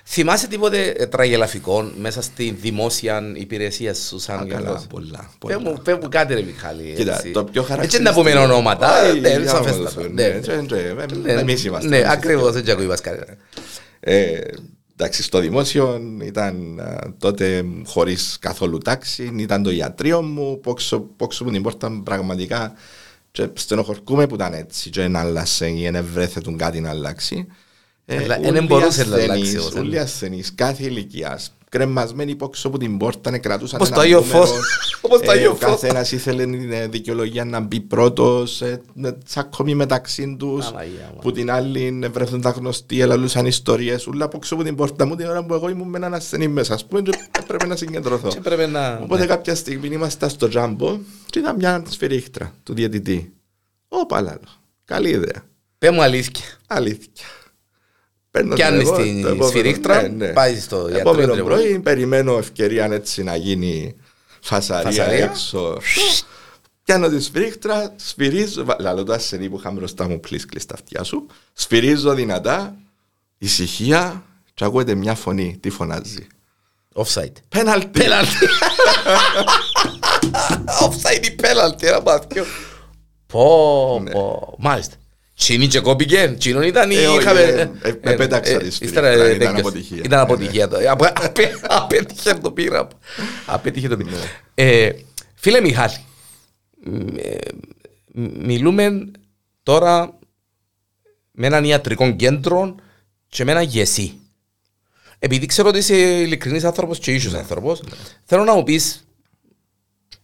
Θυμάσαι τίποτε ε, τραγελαφικό μέσα στη δημόσια υπηρεσία σου σαν Α, καλά, γιατρός? πολλά, Πες πολλά. μου- πες μου κάτι ρε Μιχάλη. Κοίτα, έτσι. το πιο Έτσι να πούμε ονόματα. Όχι, ναι, για σαφέστατα. όμως, Ναι, ναι, τσε, τσε, ναι. ε, Εμείς είμαστε. Ναι, εμείς ακριβώς, έτσι ακούγεται κανένα. Ε, εντάξει, στο δημόσιο ήταν α, τότε χωρίς καθόλου τάξη, ήταν το ιατρείο μου, πόξω, πόξω μου την πόρτα πραγματικά και στενοχωρκούμε που ήταν έτσι και να αλλάσει ή να βρέθετουν κάτι να αλλάξει. Ε, Αλλά όλοι δεν μπορούσε να ασθενείς, αλλάξει όμως, Όλοι ε. ασθενείς, κάθε ηλικίας, κρεμασμένοι πόξω από την πόρτα, ναι, κρατούσαν Όπως ένα το Άγιο νούμερο. Φως. Όπως το Ε, Άγιο Ο Φως. καθένας ήθελε ε, δικαιολογία να μπει πρώτος, ε, ε, τσακωμοί μεταξύ τους. Παναγία μου. Που την άλλη ε, βρέθουν τα γνωστοί, ελαλούσαν ιστορίες, ούλα από έξω από την πόρτα μου την ώρα που εγώ ήμουν με έναν ασθενή μέσα, ας πούμε, και έπρεπε να συγκεντρωθώ. Και πρέπει να... Οπότε ναι. κάποια στιγμή είμαστε στο τζάμπο και είδα μια σφυρίχτρα του διαιτητή. Ωπα λάλο. Καλή ιδέα. Πες μου αλήθεια. Αλήθεια. Παίρνω Κι αν την εγώ, στην το επόμενο- σφυρίχτρα, ναι, ναι. πάει στο ιατρείο Επόμενο τρεβό. πρωί περιμένω ευκαιρία έτσι να γίνει φασαρία, Φασαρία; έξω. Πιάνω τη σφυρίχτρα, σφυρίζω, βα- λαλώ το ασθενή που είχα μπροστά μου, πλείς κλείς τα αυτιά σου, σφυρίζω δυνατά, ησυχία και ακούεται μια φωνή, τι φωνάζει. Offside. Πέναλτι. Πέναλτι. Offside ή πέναλτι, ένα πάθιο. Πω, πω. Μάλιστα. Τσίνη και κόπηκε. Τσίνον ήταν ή Ναι. Ε, όχι, είχαμε... ε, ε, ε, πέταξα τη ύστερα, σφυρίχτρα, ε, ήταν τέλειωσε. αποτυχία. Ήταν αποτυχία. το. Απο- απε- Απέτυχε το πείραμα. Απέτυχε το πείραμα. Ε, Φίλε Μιχάλη, μ, ε, μ- μιλούμε τώρα με έναν ιατρικό κέντρο και με ένα γεσί. Επειδή ξέρω ότι είσαι ειλικρινής άνθρωπος και ίσως άνθρωπος, θέλω να μου πεις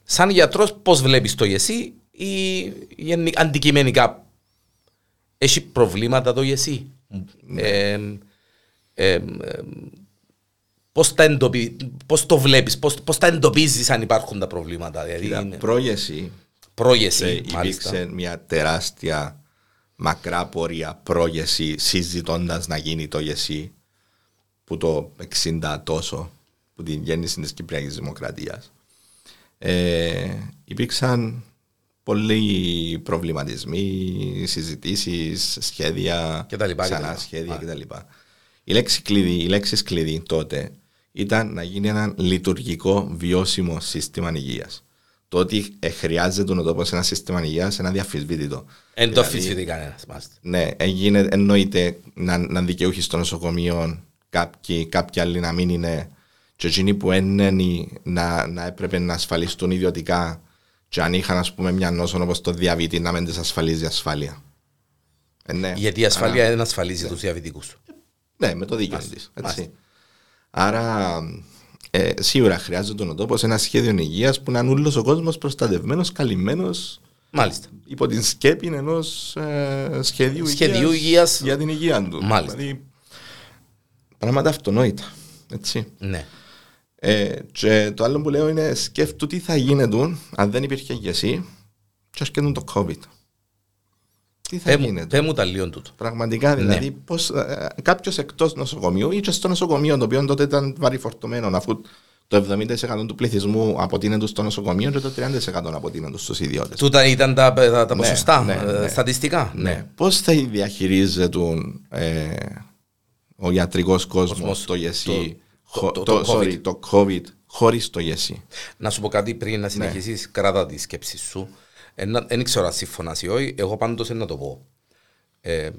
σαν γιατρός πώς βλέπεις το γεσί ή γενι- αντικειμενικά έχει προβλήματα το γεσί. Ε, ε, ε, πώς, τα εντοπι... πώς το βλέπεις, πώς, πώς τα εντοπίζεις αν υπάρχουν τα προβλήματα. Δηλαδή Κοίτα, είναι Πρόγεση πρόγεση, ε, μάλιστα. υπήρξε μια τεράστια μακρά πορεία πρόγεση συζητώντας να γίνει το γεσί που το 60 τόσο που την γέννηση της Κυπριακής Δημοκρατίας ε, υπήρξαν πολλοί προβληματισμοί, συζητήσεις, σχέδια, Και τα λοιπά, και τα ξανά λοιπά. σχέδια Α. κτλ. Η λέξη κλειδί, οι λέξεις κλειδί τότε ήταν να γίνει ένα λειτουργικό βιώσιμο σύστημα υγείας. Το ότι ε, χρειάζεται ο τόπος ένα σύστημα υγείας είναι αδιαφυσβήτητο. Εν το Δηλαδή, αφισβητεί κανένας, μάλιστα. ναι, έγινε, εννοείται να, να δικαιούχοι στο νοσοκομείο κάποιοι, κάποιοι άλλοι να μην είναι και εκείνοι που είναι να, να έπρεπε να ασφαλιστούν ιδιωτικά και αν είχαν ας πούμε μια νόσο όπως το διαβήτη να μην τις ασφαλίζει η ασφάλεια. Ε, ναι. Γιατί η ασφάλεια δεν ασφαλίζει τους διαβητικούς. Ναι, με το δίκαιο Μάλιστα, της. μάλιστα. Άρα, ε, σίγουρα χρειάζεται ο τόπο ένα σχέδιο υγείας που να είναι όλο ο κόσμος προστατευμένος, καλυμμένος Μάλιστα. υπό την σκέπη ενός ε, σχεδίου, Σχεδίου υγείας. για την υγεία του. Μάλιστα. Δηλαδή, πράγματα αυτονόητα. Έτσι. Ναι. Ε, και το άλλο που λέω είναι σκέφτου τι θα γίνεται αν δεν υπήρχε ηγεσία και αρκετούν το COVID. Τι θα Πέ μου- γίνεται; Πέ μου τα λίγο τούτο. Πραγματικά δηλαδή, Ναι. πώς, ε, κάποιος εκτός νοσοκομείου ή και στο νοσοκομείο, το οποίο τότε ήταν βαρυφορτωμένο, αφού το 70% του πληθυσμού αποτείνεται στο νοσοκομείο και το 30% αποτείνεται στους ιδιώτες. Τούτα ήταν τα, τα, τα Ναι, ποσοστά, ναι, ε, ναι. στατιστικά. Ναι. Πώς θα διαχειρίζεται ε, ο ιατρικός κόσμος Κόσμος, το γεσί, το- χω- το- το, το sorry, το COVID χωρίς το γεσί. Να σου πω κάτι πριν Ναι. να συνεχίσεις, κράτα τη σκέψη σου. Δεν ξέρω αν συμφωνάς ή όχι, εγώ πάντως να το πω. Ε,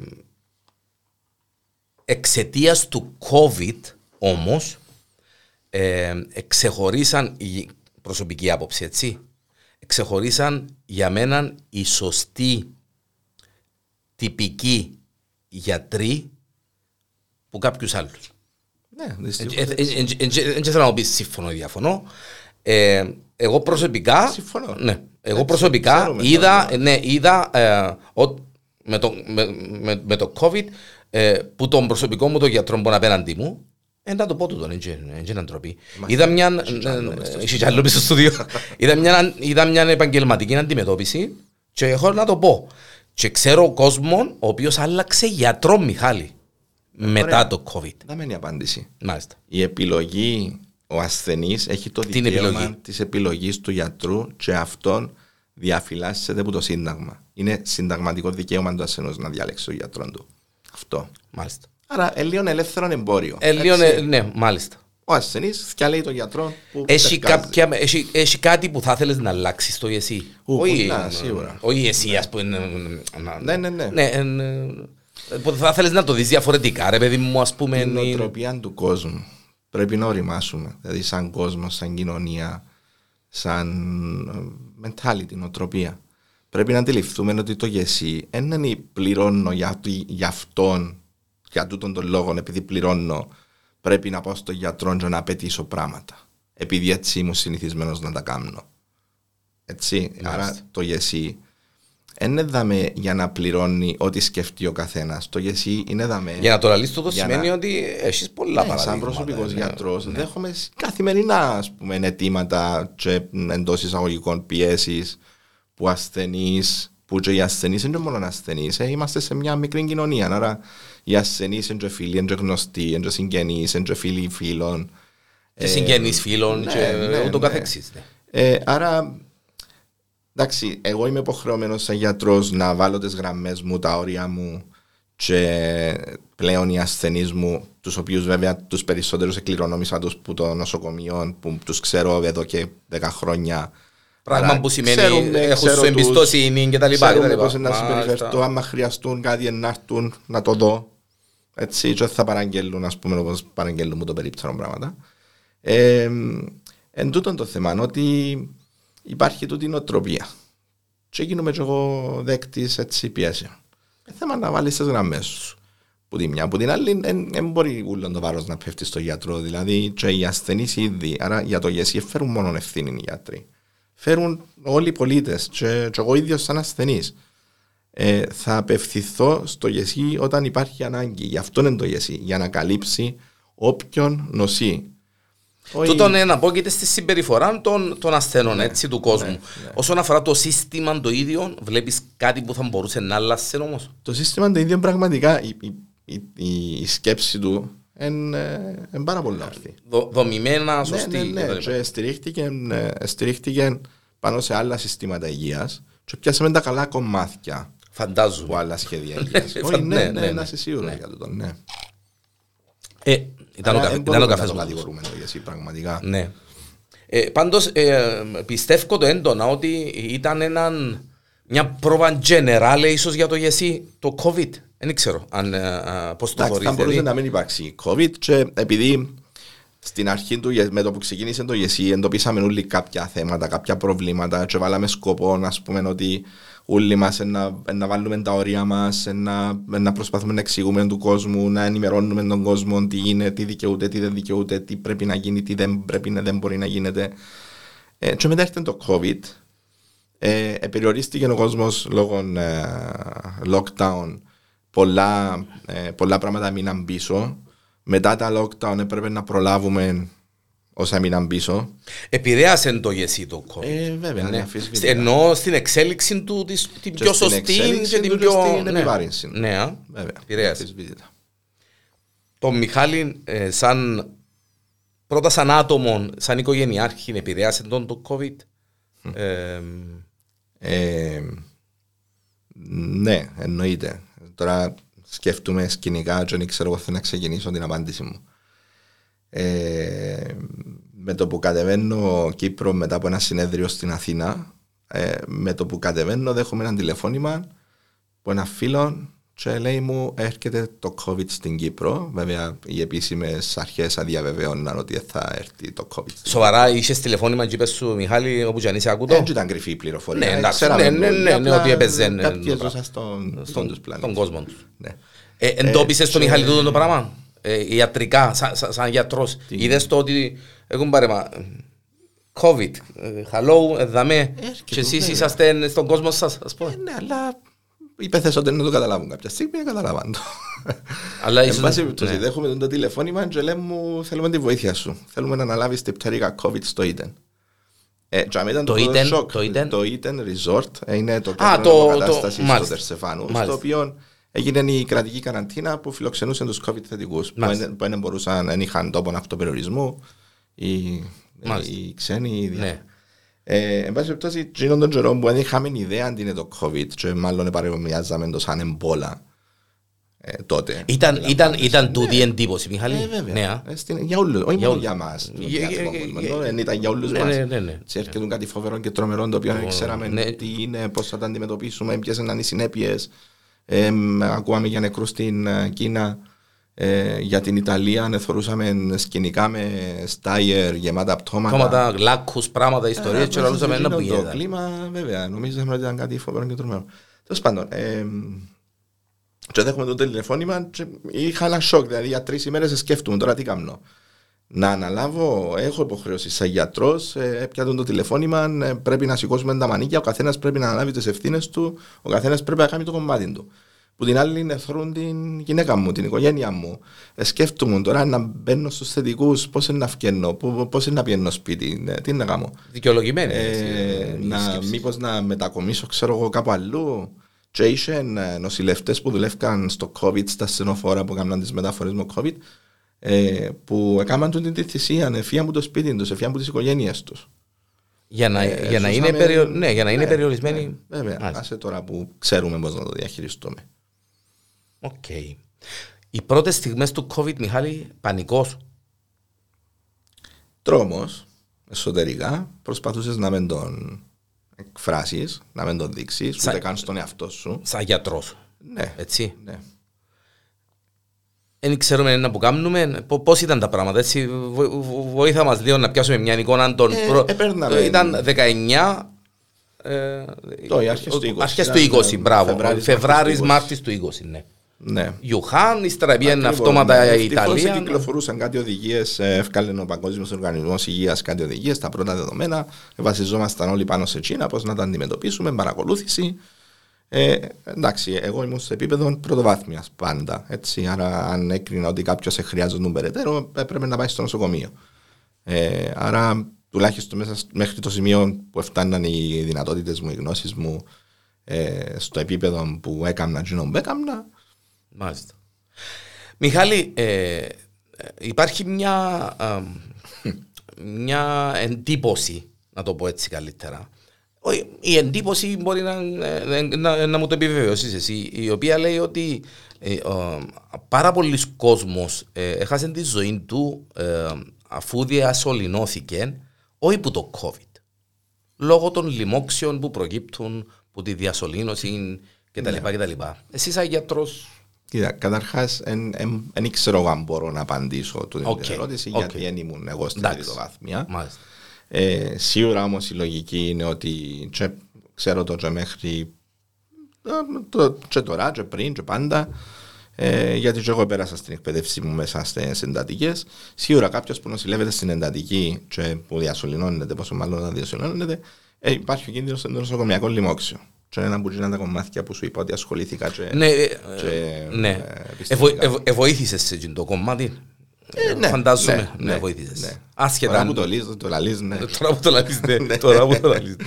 εξαιτίας του COVID όμως ε, εξεχωρίσαν η προσωπική άποψη, έτσι. Εξεχωρίσαν για μένα οι σωστοί τυπικοί γιατροί που κάποιους άλλους. Ναι, δυστυχώς. Δεν θέλω να μου πεις συμφωνώ ή διαφωνώ. Ε, Εγώ προσωπικά, Συμφωνώ. ναι, εγώ Εντάξει, προσωπικά ξέρουμε είδα, το- ναι, είδα ε, ο- με, το, με, με, με το COVID ε, που τον προσωπικό μου το γιατρό που είναι απέναντι μου ε, να το πω τούτο, δεν είναι ντροπή. Είδα μια. Έχει κι άλλο μες στο στούντιο. Είδα μια- Είδα μια επαγγελματική αντιμετώπιση και έχω να το πω. Και ξέρω κόσμο ο οποίος άλλαξε γιατρό Μιχάλη μετά Ωραία. το COVID. Να μένει η απάντηση. Μάλιστα. Η επιλογή ο ασθενής έχει το Την δικαίωμα επιλογή; της επιλογής του γιατρού και αυτόν διαφυλάσσεται από το Σύνταγμα. Είναι συνταγματικό δικαίωμα του ασθενούς να διαλέξει τον γιατρό του. Αυτό. Μάλιστα. Άρα, ε, λίγο ελεύθερο εμπόριο. Ε, λίγο, έτσι. ε, ναι, μάλιστα. Ο ασθενής διαλέγει τον γιατρό που. Έχει, ταιριάζει. κάποια, έχει, έχει κάτι που θα ήθελε να αλλάξεις στο εσύ. Ου, όχι, πολλά, ε, σίγουρα. όχι εσύ, ας πούμε. ε, να- Ναι, ναι, ναι. ναι ε, ε, που θα ήθελε να το δεις διαφορετικά, ρε παιδί μου, ας πούμε. την είναι- νοοτροπία του κόσμου. Πρέπει να οριμάσουμε. Δηλαδή, σαν κόσμο, σαν κοινωνία, σαν ε, mentality, νοοτροπία. Πρέπει να αντιληφθούμε ότι το γεσί δεν είναι πληρώνω για, το- για αυτόν, για τούτον τον λόγο, επειδή πληρώνω, πρέπει να πάω στον γιατρό και να απαιτήσω πράγματα. Επειδή έτσι ήμουν συνηθισμένος να τα κάνω. Έτσι. Άρα το γεσί δεν είναι δαμε για να πληρώνει ό,τι σκεφτεί ο καθένας. Το γεσί είναι δαμε. Για να το λαλείς το Για σημαίνει να- ότι έχεις πολλά Ναι, παραδείγματα. σαν προσωπικός ναι. γιατρός, δέχομαι σ- καθημερινά ας πούμε, αιτήματα και εντός εισαγωγικών πιέσεις που ασθενείς, που και οι ασθενείς είναι μόνο ασθενείς. Ε, είμαστε σε μια μικρή κοινωνία. Άρα οι ασθενείς είναι και φίλοι, είναι και γνωστοί, είναι και συγγενείς, είναι και φίλοι φίλων. Και συγγενείς φίλων ναι, και ναι, ούτω ναι. καθεξής. ναι. Ε, άρα, εντάξει, εγώ είμαι υποχρεωμένος σαν γιατρός να βάλω τις γραμμές μου, τα όρια μου και πλέον οι ασθενείς μου, τους οποίους βέβαια τους περισσότερους εκκληρονόμησα τους που το νοσοκομείο, που τους ξέρω εδώ και 10 χρόνια. Πράγμα Άρα που σημαίνει ξέρουμε, έχω ξέρω σου τους, εμπιστοσύνη και τα λοιπά. και τα Ξέρουμε λοιπά. πώς να Μάλιστα. συμπεριφερθώ, άμα χρειαστούν κάτι να έρθουν να το δω. Έτσι, και όχι θα παραγγέλνουν, ας πούμε, όπως παραγγέλνουν μου το περίπτερο πράγματα. Ε, εν τούτον το θέμα, ότι υπάρχει τούτη νοοτροπία. Και γίνομαι και εγώ δέκτης έτσι πιέσεων. Ε, θέμα να βάλεις τις γραμμές σου. Που τη μια, που την άλλη δεν μπορεί ούλον το βάρος να πέφτει στο γιατρό. Δηλαδή και οι ασθενείς ήδη, άρα για το γεσί φέρουν μόνο ευθύνη οι γιατροί. Φέρουν όλοι οι πολίτες και, και εγώ ίδιος σαν ασθενής. Ε, θα απευθυνθώ στο γεσί όταν υπάρχει ανάγκη. Γι' αυτό είναι το γεσί, για να καλύψει όποιον νοσεί. Όχι- Τούτον είναι να πω και στη συμπεριφορά των, των ασθενών Ναι, έτσι, του κόσμου. Όσον αφορά το σύστημα το ίδιο, βλέπεις κάτι που θα μπορούσε να αλλάξει όμως; Το σύστημα το ίδιο πραγματικά η, η, η, η- η σκέψη του είναι ε, πάρα πολύ ορθή. Δο, δομημένα, Ναι, σωστή. ναι, ναι. κτλ. Και στηρίχτηκε, ε, στηρίχτηκε πάνω σε άλλα συστήματα υγείας και πιάσαμε τα καλά κομμάτια από Φαντάζομαι. άλλα σχέδια υγείας. Φαν- Όχι, ναι, ναι, ναι, ναι, ναι. να είσαι σίγουρος για τούτο, ναι. Ε, ήταν ο, Άρα, καφέ, δεν ήταν ο μπορούμε καφές να το μου. κατηγορούμε το γεσί πραγματικά. Ναι. Ε, πάντως ε, πιστεύω το έντονα ότι ήταν έναν, μια πρόβα generale ίσως για το γεσί το COVID. Δεν ξέρω αν, ε, α, πώς το Εντάξει, θεωρείς. θα μπορούσε δηλαδή. να μην υπάρξει COVID και επειδή στην αρχή του, με το που ξεκίνησε το ΓΕΣΥ, εντοπίσαμε όλοι κάποια θέματα, κάποια προβλήματα και βάλαμε σκοπό να πούμε ότι όλοι μας να, να βάλουμε τα όρια μας, να, να προσπαθούμε να εξηγούμε του κόσμου, να ενημερώνουμε τον κόσμο τι είναι, τι δικαιούται, τι δεν δικαιούται, τι πρέπει να γίνει, τι δεν πρέπει να δεν μπορεί να γίνεται. Ε, και μετά έρθει το COVID. Ε, περιορίστηκε ο κόσμος λόγω ε, lockdown. Πολλά, ε, πολλά πράγματα μείναν πίσω. Μετά τα lockdown έπρεπε να προλάβουμε όσα μείναν πίσω. Επηρέασε το γεσί το COVID. Ε, βέβαια, Ναι. αναμφισβήτητα. Ενώ στην εξέλιξη του της, την Και πιο στην σωστή εξέλιξη και την του και πιο... στην επιβάρυνση. Ναι, α. Βέβαια. Επηρέασε. αναμφισβήτητα. Το Μιχάλη ε, σαν πρώτα σαν άτομο, σαν οικογενειάρχη επηρέασε τον το COVID. Ε, Ε, ναι, εννοείται. Τώρα σκέφτομαι σκηνικά και δεν ξέρω εγώ θέλω να ξεκινήσω την απάντηση μου. Ε, με το που κατεβαίνω Κύπρο μετά από ένα συνέδριο στην Αθήνα, ε, με το που κατεβαίνω δέχομαι ένα τηλεφώνημα από ένα φίλο και λέει μου έρχεται το COVID στην Κύπρο. Βέβαια οι επίσημες αρχές αδιαβεβαιώναν ότι θα έρθει το COVID στην σοβαρά είσαι τηλεφώνημα και είπες σου Μιχάλη όπου και αν είσαι ακούτο. δεν ήταν κρυφή η πληροφορία. Ναι, Ε, εντάξει, ξέραμε ναι, ναι, όλοι, ναι, ναι, απλά ότι έπαιζε, ναι, Κάποιοι το ζούσαν πράγμα. στον, στον στον, τους πλανήτες. στον κόσμο τους. Ναι. Ε, εντόπισες το και- Μιχάλη τούτο το πράγμα; Ε, ιατρικά, σαν, σαν, σαν γιατρός. Είδες το ότι έχουν πάρεμα COVID, ε, hello, εδαμέ, και εσείς βέβαια. είσαστε στον κόσμο σας, ας πούμε. Ε, Ναι, αλλά οι πεθέσονται να το καταλάβουν κάποια στιγμή, να καταλάβαν το. Αλλά Εν ίσως- πάση περιπτώσει, ναι. δέχομαι το τηλεφώνημα και λέμε μου θέλουμε τη βοήθεια σου. Θέλουμε να αναλάβεις την πτέρυγα COVID στο Eden. Ε, και άμα ήταν Το πρώτο Eden, σοκ. το Eden. Το Eden Resort ε, είναι το Α, κέντρο το- αποκατάστασης το- στο μάλιστα. Τερσεφάνους, στο Μάλιστα. οποίο έγινε η κρατική καραντίνα που φιλοξενούσε τους COVID θετικούς, που Μάλιστα. δεν- που δεν μπορούσαν, δεν είχαν τόπο αυτοπεριορισμού οι, Μάλιστα. οι ξένοι. οι δια- Ναι. Ε, εν πάση περιπτώσει, εκείνον τον καιρό που δεν είχαμε ιδέα αν είναι το COVID και μάλλον παρεμοιάζαμε το σαν εμπόλα ε, τότε. Ήταν, ήταν, ήταν τούτη η εντύπωση, Μιχάλη. Ε, βέβαια. Ναι, α. Ε, στην- για όλους, όχι μόνο όλους. για μας. το Για- διάστημα για- που για- ήμουν, δεν ήταν για όλους Ναι, μας. ναι, ναι, ναι. Έτσι έρχεται κάτι φοβερό και τρομερό το οποίο δεν ξέραμε ναι. τι είναι, πώς θα τα αντιμετωπίσουμε, ποιες είναι οι συνέπειες. Ε, μ, ακούαμε για νεκρούς στην ε, Κίνα. Ε, για την Ιταλία ε, θεωρούσαμε σκηνικά με στάιερ γεμάτα πτώματα. Κόμματα, λάκκους, πράγματα, ιστορίες Ε, και ρωτούσαμε ένα που Το γίνεται. κλίμα, βέβαια, νομίζαμε ότι ήταν κάτι φοβερό και τρομερό. Τέλος πάντων, ε, και δέχομαι το τηλεφώνημα και είχα ένα σοκ. Δηλαδή για τρεις ημέρες σκέφτομαι τώρα τι κάνω. Να αναλάβω, έχω υποχρεώσει σαν γιατρός, ε, έπιατον το τηλεφώνημα, ε, πρέπει να σηκώσουμε τα μανίκια, ο καθένας πρέπει να αναλάβει τις ευθύνες του, ο καθένας πρέπει να κάνει το κομμάτι του. Που την άλλη είναι θρούν την γυναίκα μου, την οικογένεια μου. Ε, σκέφτομαι τώρα να μπαίνω στους θετικούς, πώς είναι να φγαίνω, πώς είναι να πιένω σπίτι, ε, τι να κάνω. Δικαιολογημένη. Ε, έτσι, η να, σκέψη. μήπως να μετακομίσω ξέρω εγώ κάπου αλλού και είχε νοσηλευτές που δουλεύκαν στο COVID στα ασθενοφόρα που έκαναν τις μεταφορές με COVID ε, που έκαναν τούτη τη θυσία, εφύαν από το σπίτι τους, εφύαν από τις οικογένειες τους. Για να, Ε, για να είναι, ζούσαμε- περιο... ναι, για να είναι Ναι, περιορισμένη. ναι, βέβαια, Μάλιστα. άσε τώρα που ξέρουμε πώς να το διαχειριστούμε. Οκ. Οι πρώτες στιγμές του COVID, Μιχάλη, πανικός. Τρόμος, εσωτερικά, προσπαθούσες να μην τον εκφράσεις, να μην τον δείξεις, Σα- ούτε καν στον εαυτό σου. Σαν γιατρός. Ναι, Έτσι. ναι. Δεν ξέρουμε να που κάνουμε. Πώς ήταν τα πράγματα. Έτσι, βο- βο- βοήθα μας λίγο να πιάσουμε μια εικόνα. Τον Ε, προ... επέρναμε. Ήταν 19. Ε, Το, οι αρχές του 20. Αρχές του Ήταν, 20, ε, μπράβο. Φεβράρης, Φεβράρης, Μάρτης Μάρτης του 20, ναι. Ναι. Ιουχάν, ύστερα πήγαινε Ακριβώς, αυτόματα ναι. η Ευτυχώς Ιταλία. κυκλοφορούσαν κάτι οδηγίες, έφκαλε ο Παγκόσμιος Οργανισμός Υγείας κάτι οδηγίες, τα πρώτα δεδομένα. Βασιζόμασταν όλοι πάνω σε Τσίνα, πώς να τα αντιμετωπίσουμε, παρακολούθηση. Ε, εντάξει, εγώ ήμουν σε επίπεδο πρωτοβάθμιας πάντα. Έτσι, άρα, αν έκρινα ότι κάποιος σε χρειάζονταν περαιτέρω, έπρεπε να πάει στο νοσοκομείο. Ε, άρα, τουλάχιστον μέσα, σ- μέχρι το σημείο που έφταναν οι δυνατότητες μου, οι γνώσεις μου, ε, στο επίπεδο που έκανα, εκείνο που έκανα, Μάλιστα. Μιχάλη, ε, ε, υπάρχει μια, α, μια εντύπωση, να το πω έτσι καλύτερα. Όχι, Η εντύπωση μπορεί να, ε, να, να μου το επιβεβαιώσεις εσύ, η οποία λέει ότι ε, ο, πάρα πολλοί κόσμος ε, έχασε τη ζωή του ε, αφού διασωληνώθηκε, όχι που το COVID, λόγω των λοιμόξεων που προκύπτουν από τη διασωλήνωση κτλ. κτλ. Εσύ σαν γιατρός Κοίτα, καταρχάς, δεν ξέρω εγώ αν μπορώ να απαντήσω την Οκ, ερώτηση, οκ. γιατί δεν ήμουν εγώ στην Εντάξει. τριτοβάθμια. Μάλιστα. Ε, σίγουρα όμως η λογική είναι ότι και, ξέρω το και μέχρι ε, το, και τώρα και πριν και πάντα ε, γιατί και εγώ πέρασα στην εκπαίδευση μου μέσα στις εντατικές. Σίγουρα κάποιος που νοσηλεύεται στην εντατική και που διασωληνώνεται, πόσο μάλλον να διασωληνώνεται, ε, υπάρχει ο κίνδυνος στο νοσοκομιακό λοιμόξιο. Και είναι ένα που γίνανε τα κομμάτια που σου είπα ότι ασχολήθηκα. Και, Ναι, ε, και, ναι. ε, Ευω, επιστημονικά. ευω, εβοήθησες σε εκείνο το κομμάτι; Ε, ναι, Φαντάζομαι. ναι, Ναι, ναι, βοήθησες. ναι. Άσχετα. Τώρα αν- που το λύσεις, το λαλείς, ναι. Τώρα που το λαλείς, ναι. Τώρα που το λαλείς, ναι.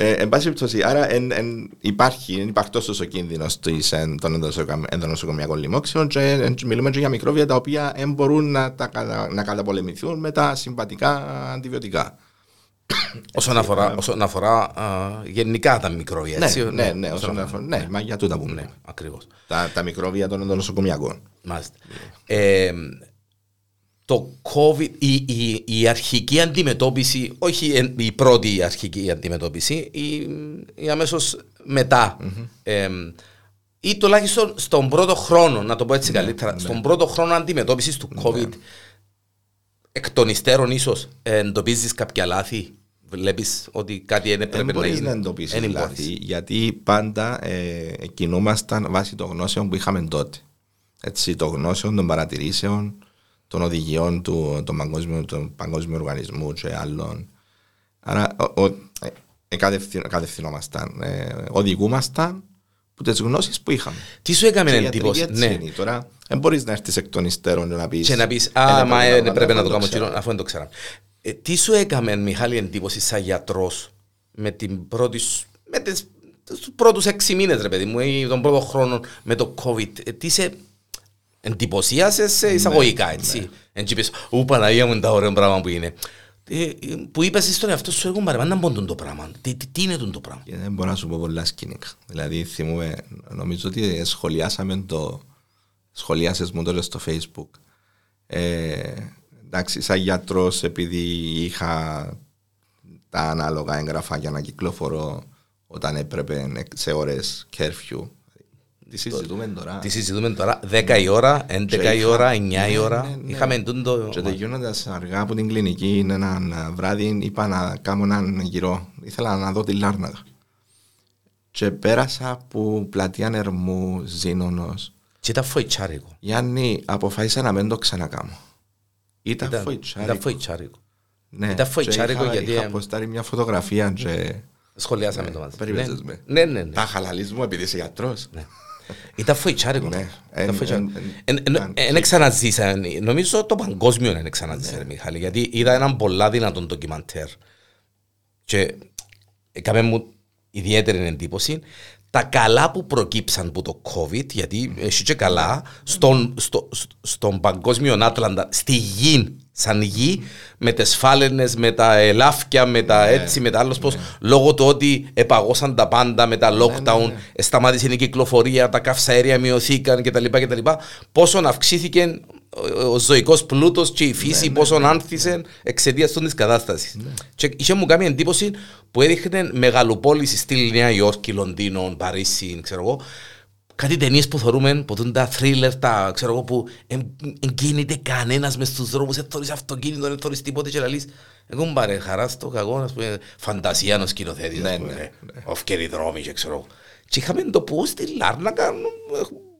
Ε, εν πάση περιπτώσει, άρα εν, εν, υπάρχει, είναι υπαρκτός ο κίνδυνος της, εν, των ενδοσοκομ- ενδονοσοκομιακών λοιμόξεων και εν, μιλούμε και για μικρόβια τα οποία δεν μπορούν να, τα, κατα- να καταπολεμηθούν με τα συμβατικά αντιβιωτικά. Όσον αφορά, όσον αφορά α, γενικά τα μικρόβια, Ναι, έτσι. ναι, ναι, όσον αφορά, ναι, μα για τούτα που Ναι, μιλάμε. ακριβώς. Τα, τα μικρόβια των ενδονοσοκομιακών. Μάλιστα. Ε, το COVID, η, η, η αρχική αντιμετώπιση, όχι εν- η πρώτη αρχική αντιμετώπιση, η, η αμέσως μετά. Ε, ή τουλάχιστον στον πρώτο χρόνο, να το πω έτσι καλύτερα, στον πρώτο χρόνο αντιμετώπισης του COVID, εκ των υστέρων ίσως ε, εντοπίζεις κάποια λάθη, βλέπεις ότι κάτι είναι Δεν πρέπει να μπορείς γίνει. να εντοπίσεις Εν λάθη, μπορείς. γιατί πάντα ε, κινούμασταν βάσει των γνώσεων που είχαμε τότε. Έτσι, των γνώσεων, των παρατηρήσεων, των οδηγιών του των παγκόσμιου, του παγκόσμιου οργανισμού και άλλων. Άρα, ο, ο, ε, εκατευθυ- κατευθυνόμασταν, ε, οδηγούμασταν από τις γνώσεις που είχαμε. Τι σου έκαμε Και η ιατρική εντύπωση, έτσι ναι. είναι. Τώρα, δεν μπορείς να έρθεις εκ των υστέρων και να πεις. Και να πεις, α, μα ε, πρέπει να το κάνω εκείνο, αφού δεν το ξέραμε. Ε, τι σου έκαμε, Μιχάλη, εντύπωση σαν γιατρός με την πρώτη σου, με τις, τους πρώτους έξι μήνες, ρε παιδί μου, ή τον πρώτο χρόνο με το COVID; Ε, τι σε, εντυπωσίασες σε εισαγωγικά έτσι. Εν και είπες, ου Παναγία μου είναι τα ωραία πράγμα που είναι. Ε, που είπες στον εαυτό σου, εγώ μπαρε, να μπω το πράγμα. Τι, τι, τι είναι το πράγμα; Και δεν μπορώ να σου πω πολλά σκηνικά. Δηλαδή θυμούμε, νομίζω ότι σχολιάσαμε το, σχολιάσες μου τώρα στο facebook. Ε, εντάξει, σαν γιατρός επειδή είχα τα ανάλογα έγγραφα για να κυκλοφορώ όταν έπρεπε σε ώρες curfew τι συζητούμε τώρα. Τι συζητούμε τώρα. 10 η ώρα, 11 η ώρα, 9 η ναι, ώρα. Ναι, ναι. Είχαμε τούντο. Και τελειώνοντα αργά από την κλινική, ένα βράδυ είπα να κάνω έναν γυρό. Ήθελα να δω τη Λάρνακα. Και πέρασα από πλατεία Ερμού, Ζήνονο. Και ήταν φοητσάρικο. Γιάννη, αποφάσισα να μην το ξανακάμω. Ήταν, ήταν φοητσάρικο. Ήταν φοητσάρικο. Ναι, ήταν φοητσάρικο γιατί. Είχα αποστάρει μια φωτογραφία και. Σχολιάσαμε το μαζί. Περιμένεις με. Ναι, ναι, ναι. Τα χαλαλείς μου επειδή είσαι γιατρός. Ήταν φοητσάρικο. Δεν ξαναζήσα. Νομίζω το παγκόσμιο δεν ξαναζήσα, Μιχάλη, γιατί είδα έναν πολλά δυνατόν ντοκιμαντέρ και έκαμε μου ιδιαίτερη εντύπωση τα καλά που προκύψαν από το COVID, γιατί έχει και καλά, στον, στο, στον παγκόσμιο Άτλαντα, στη γη, σαν γη, με τι φάλαινες, με τα ελάφια, με τα ναι, έτσι, με τα άλλο πώς, ναι. λόγω του ότι επαγώσαν τα πάντα με τα ναι, lockdown, ναι, ναι, σταμάτησε η κυκλοφορία, τα καυσαέρια μειωθήκαν κτλ. κτλ. Πόσο αυξήθηκε ο ζωικός πλούτος και η φύση, ναι, πόσο ναι, άνθησε εξαιτίας της κατάστασης. Και είχε μου κάνει εντύπωση που έδειχνε μεγαλοπόληση στη Νέα Υόρκη, Λονδίνο, Παρίσι, ξέρω εγώ, κάτι ταινίες που θεωρούμε, που δουν τα θρίλερ, τα ξέρω εγώ, που εγκίνηται κανένας μες στους δρόμους, δεν θωρείς αυτοκίνητο, δεν θωρείς τίποτε και λαλείς. Εγώ μου πάρε χαρά στο κακό, ας πούμε, φαντασία να σκηνοθέτης, ναι, ναι, ναι. Οφκεροί δρόμοι και ξέρω. Και είχαμε το πώς στη Λάρνακα,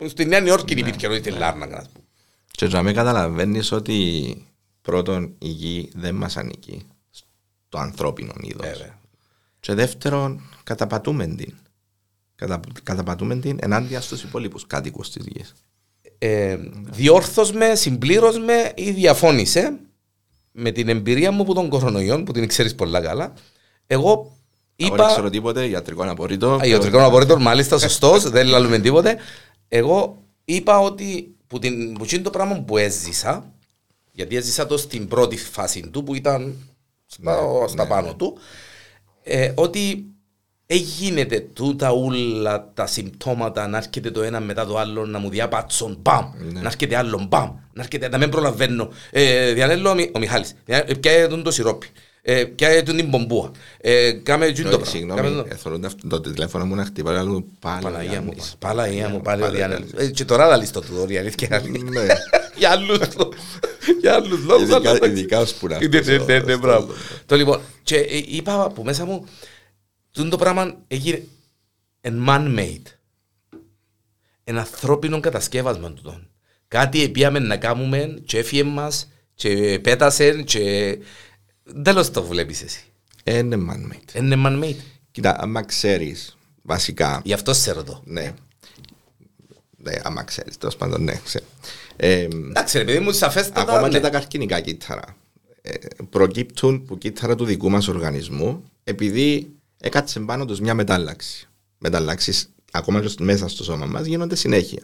στη Νέα Υόρκη ναι, υπήρχε ναι. στη Λάρνακα, ας πούμε. Και για με καταλαβαίνεις ότι πρώτον η γη δεν μας ανήκει στο ανθρώπινο είδος. Και δεύτερον καταπατούμε την κατα, καταπατούμε την ενάντια στους υπόλοιπους κάτοικους της γης. Ε, διόρθως με, συμπλήρως με ή διαφώνησε με την εμπειρία μου από τον κορονοϊό που την ξέρεις πολλά καλά. Εγώ είπα... Δεν ξέρω τίποτε, ιατρικό απορρίτο. Ιατρικό απορρίτο, μάλιστα σωστός, δεν λαλούμε τίποτε. Εγώ είπα ότι που, την, που είναι το πράγμα που έζησα, γιατί έζησα το στην πρώτη φάση του που ήταν στα, ναι, στα ναι, πάνω ναι. του, ε, ότι Εγίνεται τούτα όλα τα συμπτώματα να έρχεται το ένα μετά το άλλο να μου διαπάτσουν μπαμ, ναι. να έρχεται άλλο μπαμ, να έρχεται να μην προλαβαίνω. Ε, διανέλω ο Μιχάλης, πιάει τον το σιρόπι, ε, πιάει τον την μπομπούα, ε, κάμε τον το Συγγνώμη, θέλω το τηλέφωνο μου να χτυπάει άλλο πάλι. Παναγία μου, Παναγία μου, πάλι ο Διανέλο. Και τώρα θα λύσει το του η αλήθεια. Ναι. Για άλλους για άλλους λόγους. Ειδικά ως που να Ναι, ναι, μπράβο. Το λοιπόν, και είπα από μέσα μου, Τούν το πράγμα έγινε man-made. Ένα ανθρώπινο κατασκεύασμα του. Κάτι πήγαμε να κάνουμε και έφυγε μας και πέτασε και τέλος το βλέπεις εσύ. Είναι man-made. Είναι man-made. Κοίτα, άμα ξέρεις βασικά... Γι' αυτό σε ρωτώ. Ναι. Ναι, άμα ξέρεις, τέλος πάντων, ναι. Εντάξει, ρε παιδί μου, σαφέστατα. Ακόμα και ναι. τα καρκινικά κύτταρα ε, προκύπτουν που κύτταρα του δικού μας οργανισμού επειδή έκατσε πάνω του μια μετάλλαξη. Μεταλλάξεις, ακόμα και μέσα στο σώμα μας, γίνονται συνέχεια.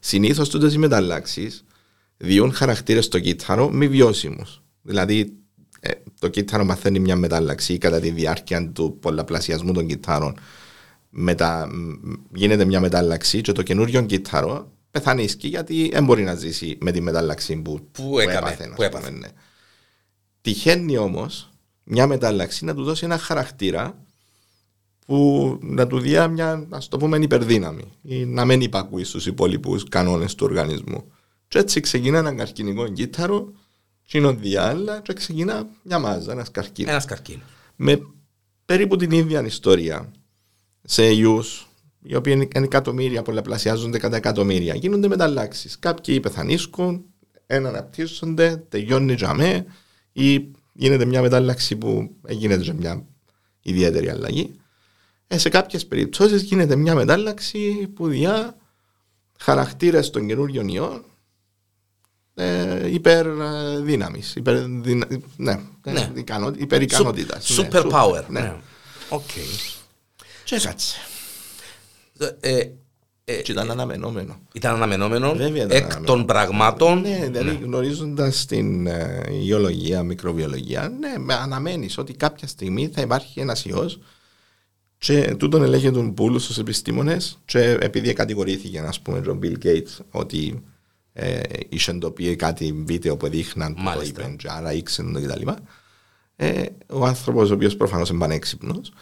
Συνήθως τούτε οι μεταλλάξεις διούν χαρακτήρες στο κύτταρο μη βιώσιμους. Δηλαδή, ε, το κύτταρο μαθαίνει μια μετάλλαξη κατά τη διάρκεια του πολλαπλασιασμού των κύτταρων. Μετα, γίνεται μια μετάλλαξη και το καινούριο κύτταρο πεθάνει γιατί δεν μπορεί να ζήσει με τη μετάλλαξη που, που, που έπαθε. Που έπαθε. Ναι. Τυχαίνει όμως μια μετάλλαξη να του δώσει ένα χαρακτήρα που να του δει μια, ας το πούμε, υπερδύναμη ή να μην υπακούει στους υπόλοιπους κανόνες του οργανισμού. Και έτσι ξεκινά ένα καρκινικό κύτταρο, είναι διάλα και ξεκινά μια μάζα, ένας καρκίνος. Ένας καρκίνος. Με περίπου την ίδια ιστορία σε ιούς, οι οποίοι είναι εκατομμύρια, πολλαπλασιάζονται κατά εκατομμύρια. Γίνονται μεταλλάξεις. Κάποιοι πεθανίσκουν, ένα αναπτύσσονται, τελειώνει τζαμέ ή γίνεται μια μετάλλαξη που γίνεται μια ιδιαίτερη αλλαγή. Ε, σε κάποιες περιπτώσεις γίνεται μια μετάλλαξη που διά χαρακτήρες των καινούριων ιών ε, υπερδύναμη. Υπερ, ναι, ναι. Υπερικανότητας. Super ναι, power. Ναι. Οκ. Και κάτσε. Ε, Ε, Και ήταν αναμενόμενο. ήταν αναμενόμενο Βέβαια ήταν εκ αναμενόμενο. των πραγμάτων. Ναι, δηλαδή γνωρίζοντας την ε, ιολογία, μικροβιολογία, ναι, με αναμένεις ότι κάποια στιγμή θα υπάρχει ένας ιός και τούτον ελέγετουν που ούλλους τους επιστήμονες και επειδή κατηγορήθηκε, ας πούμε, ο Bill Gates ότι ε, είχε εντοπίσει κάτι βίντεο που δείχναν που το Μάλιστα. είπε και άρα ήξερε το κτλ. Ε, ο άνθρωπος, ο οποίος προφανώς είναι πανέξυπνος,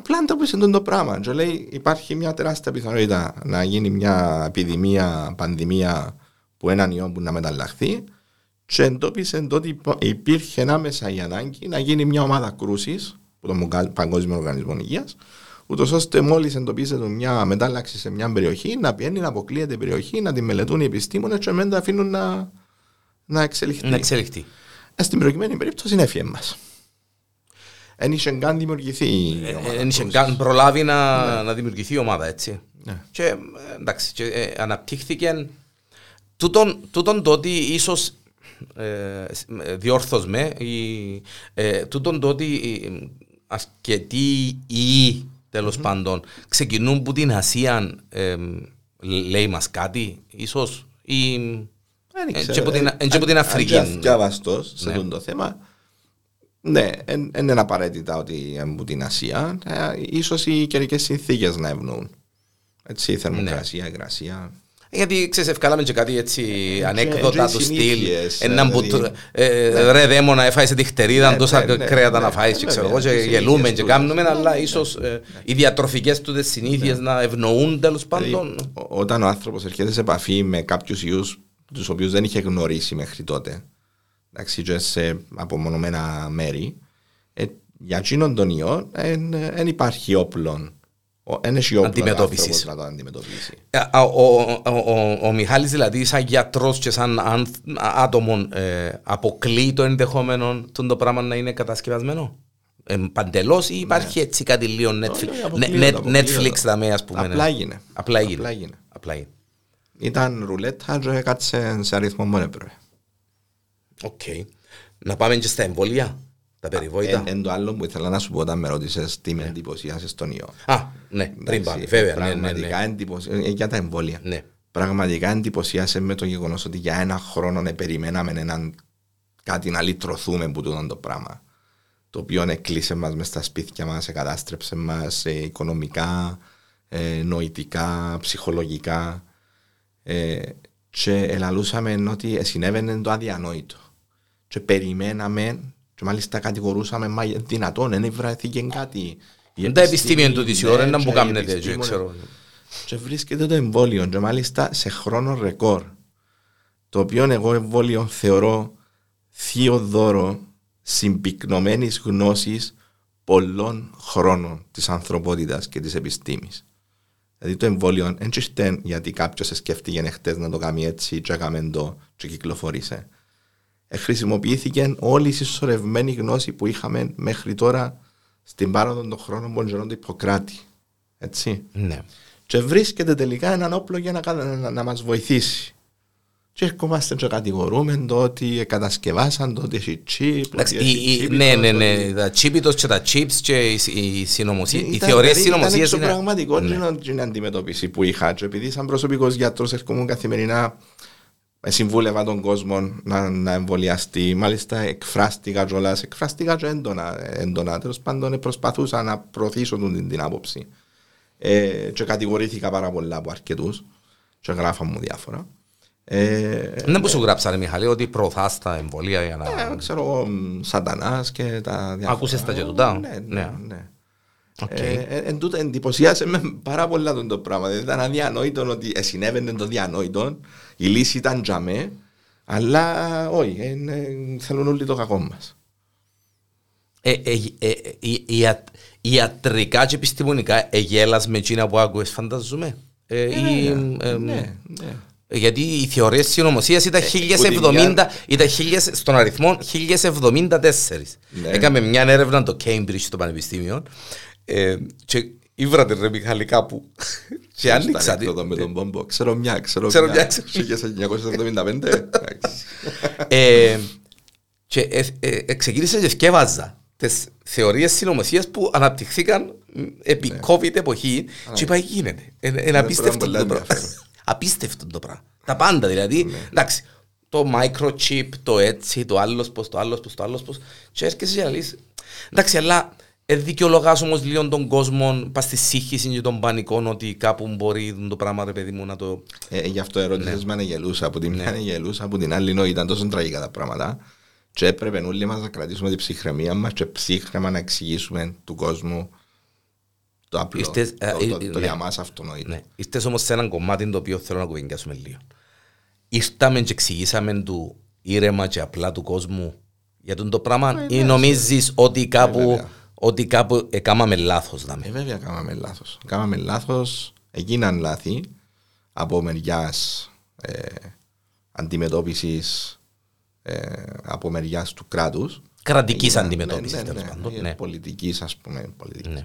Απλά ανταπούσε τον το πράγμα. Και λέει υπάρχει μια τεράστια πιθανότητα να γίνει μια επιδημία, πανδημία που έναν ιό που να μεταλλαχθεί και εντόπισε ότι υπο- υπήρχε άμεσα η ανάγκη να γίνει μια ομάδα κρούσης από τον Μογκα- Παγκόσμιο Οργανισμό Υγείας, ούτως ώστε μόλις εντοπίζεται μια μετάλλαξη σε μια περιοχή να πιένει να αποκλείεται η περιοχή, να τη μελετούν οι επιστήμονες και μετά αφήνουν να, να εξελιχθεί. Να εξελιχθεί. Ε, Στην προηγουμένη περίπτωση είναι έφυγε μας. Δεν είχε καν δημιουργηθεί η ομάδα Δεν είχε κρούσης. καν προλάβει να, να δημιουργηθεί η ομάδα, έτσι. Ναι. Και ε, εντάξει, και, ε, αναπτύχθηκε. Τούτον, τούτον το ότι ίσως ε, διόρθως με, η, ε, τούτον το ότι ε, αρκετοί ή τέλος πάντων ξεκινούν που την Ασία ε, λέει μας κάτι, ίσως ή Δεν ε, ξέρω, και από την- ε, ε, και από την αν- Αφρική. αν και διαβαστός σε Ναι. αυτό το θέμα. Ναι, δεν είναι απαραίτητα ότι είναι από την Ασία. Ε, ίσως οι καιρικές συνθήκες να ευνοούν. Έτσι, η θερμοκρασία, η υγρασία. Γιατί ξέρεις, ευκάλαμε και κάτι έτσι ανέκδοτα και του στυλ. συνήθειες, Ένα ε, που δηλαδή- του- ε, ρε δαίμονα έφαγες τη χτερίδα, Ναι, τόσα ναι, ναι, κρέατα ναι, να φάεις ναι, και ξέρω εγώ βέβαια, και τις γελούμε συνήθειες και του, κάνουμε, ναι, αλλά ναι, ίσως ναι, ε, οι διατροφικές του συνήθειες να ευνοούν τέλος Δηλαδή, πάντων. ο- όταν ο άνθρωπος έρχεται σε επαφή με κάποιους ιούς τους οποίους δεν είχε γνωρίσει μέχρι τότε εντάξει, και σε απομονωμένα μέρη ε, για εκείνον τον ιό δεν υπάρχει όπλο δεν έχει όπλο ο Αντιμετώπισης. άνθρωπος να το αντιμετωπίσει Ε, α, Ο, ο, ο, ο, ο Μιχάλης δηλαδή σαν γιατρός και σαν αν- άτομο ε, αποκλεί το ενδεχόμενο του το πράγμα να είναι κατασκευασμένο; Ε, παντελώς ή υπάρχει έτσι κάτι λίγο Netflix, όχι, Net- αποκλείω Net- το, αποκλείω Netflix το. δαμέ ας πούμε. Απλά ναι. έγινε. Απλά έγινε. Απλά έγινε. Απλά έγινε. ήταν ρουλέτα και κάτσε σε αριθμό μόνο έπρεπε Οκ. Να πάμε και στα εμβόλια, τα περιβόητα. Εν, εν το άλλο που ήθελα να σου πω όταν με ρώτησες τι με εντυπωσίασε στον ιό Α, ναι, πριν πάμε, βέβαια. Ναι, ναι, πραγματικά ναι. εντυπωσίασε ε, για τα εμβόλια ναι. πραγματικά εντυπωσίασε με το γεγονός ότι για ένα χρόνο να περιμέναμε έναν, κάτι να λυτρωθούμε από τούτο το πράγμα. Το οποίο εκλείσε μας μες στα σπίτια μας, εκατάστρεψε μας οικονομικά, ε, νοητικά, ψυχολογικά. Ε, και ελαλούσαμε ότι συνέβαινε το αδιανόητο. Και περιμέναμε, και μάλιστα κατηγορούσαμε, μα δυνατόν, δεν βρέθηκε κάτι. Η Τα επιστήμια του της ναι, ώρα να και μου οι κάνετε έτσι, επιστήμονες- ξέρω. και βρίσκεται το εμβόλιο και μάλιστα σε χρόνο ρεκόρ το οποίο εγώ εμβόλιο θεωρώ θείο δώρο συμπυκνωμένης γνώσης πολλών χρόνων της ανθρωπότητας και της επιστήμης. Δηλαδή το εμβόλιο δεν ήρθε γιατί κάποιος σκέφτηκε χτες να το κάνει έτσι και έκαμε το και κυκλοφορήσε. Ε, χρησιμοποιήθηκε όλη η συσσωρευμένη γνώση που είχαμε μέχρι τώρα στην πάροδο των χρόνων των του Ιπποκράτη. Έτσι Ναι. και βρίσκεται τελικά έναν όπλο για να, κα- να, να μας βοηθήσει. Και ερχόμαστε και κατηγορούμε το ότι κατασκευάσαν το ότι έχει chip. Εντάξει, ότι έχει η- η- chip, ναι, το ναι, ότι- ναι, τα τσίπιτος και τα chips και οι, οι, συνωμοσίες, οι Ήταν- θεωρίες δηλαδή, συνωμοσίες Ήταν είναι... εξωπραγματικό Ναι. ναι. την αντιμετώπιση που είχα. Και επειδή σαν προσωπικός γιατρός ερχόμουν καθημερινά ε, συμβούλευα τον κόσμο να, να εμβολιαστεί. Μάλιστα εκφράστηκα κιόλας, εκφράστηκα και έντονα. έντονα. Τέλος πάντων ε, προσπαθούσα να προωθήσω τον, την, την άποψη. Ε, και κατηγορήθηκα πάρα πολλά από αρκετούς. Και γράφα μου διάφορα. Ε, Δεν που σου γράψανε Μιχαλή ότι προωθάς τα εμβολία για να... ε, ξέρω εγώ, μ, σατανάς και τα διάφορα. Άκουσες τα και τούτα; Ναι, ναι, Ναι. ναι. Οκ. Ε, ε, εν τούτο εντυπωσίασε με πάρα πολλά τον το πράγμα. Δηλαδή ήταν αδιανόητο ότι ε, συνέβαινε το αδιανόητο, η λύση ήταν τζιαμέ, αλλά όχι, ε, ε, θέλουν όλοι το κακό μας. Ε, ε, ε, ε, η- η- Ιατρικά και επιστημονικά εγέλας με εκείνα που άκουες φαντάζουμαι. Ε, ή, ε, ναι, ναι. Γιατί οι θεωρίες συνωμοσίας ήταν Ε, 1070, ήταν 1000, στον αριθμό 1074. Ναι. Έκαμε μια έρευνα το Cambridge στο Πανεπιστήμιο ε, και ήβρατε ρε Μιχάλη κάπου και άνοιξα τη- με τον Μπόμπο. Ξέρω μια, ξέρω, Ξέρω μια. μια, ξέρω. 1975. εντάξει. ε, και ε, ε, ε, ξεκίνησα και σκεύαζα τις θεωρίες συνωμοσίας που αναπτυχθήκαν επί Ναι. COVID εποχή και είπα γίνεται. Είναι απίστευτο πολύ το πράγμα. ενδιαφέρον. Απίστευτο το πράγμα. Τα πάντα δηλαδή. Ναι. Εντάξει, το microchip, το έτσι, το άλλος πώ, το άλλος πώ, το άλλος πώ. Και έρχεσαι και να λύσει. Εντάξει, αλλά ε, δικαιολογάς όμως λίγο τον κόσμο πας στη σύγχυση και των πανικών ότι κάπου μπορεί το πράγμα ρε παιδί μου να το... Ε, γι' αυτό ερώτησες με γελούσα. Από τη μια γελούσα, από την άλλη νόη ήταν τόσο τραγικά τα πράγματα. Και έπρεπε όλοι μας να κρατήσουμε την ψυχραιμία μας και ψύχρεμα να εξηγήσουμε του κόσμου το απλό. Είστε, ε, το, το, ε, το ναι. για μας αυτονόητο. Ναι. Ήρθες όμως σε έναν κομμάτι το οποίο θέλω να κουβεντιάσουμε λίγο. Ήρθαμε και εξηγήσαμε του ήρεμα και απλά του κόσμου για τον το πράγμα ή νομίζεις ότι κάπου, Ε, βέβαια. Ότι κάπου έκαναμε λάθος. δάμε. Ε, βέβαια, κάναμε λάθος. Κάναμε λάθος, έγιναν λάθη από μεριάς ε, αντιμετώπισης ε, από μεριάς του κράτους. Κρατικής Έγιναν- αντιμετώπισης ναι, ναι, τέλος ναι, πάντων. ναι, Ναι. πολιτικής ας πούμε. Πολιτικής. Ναι.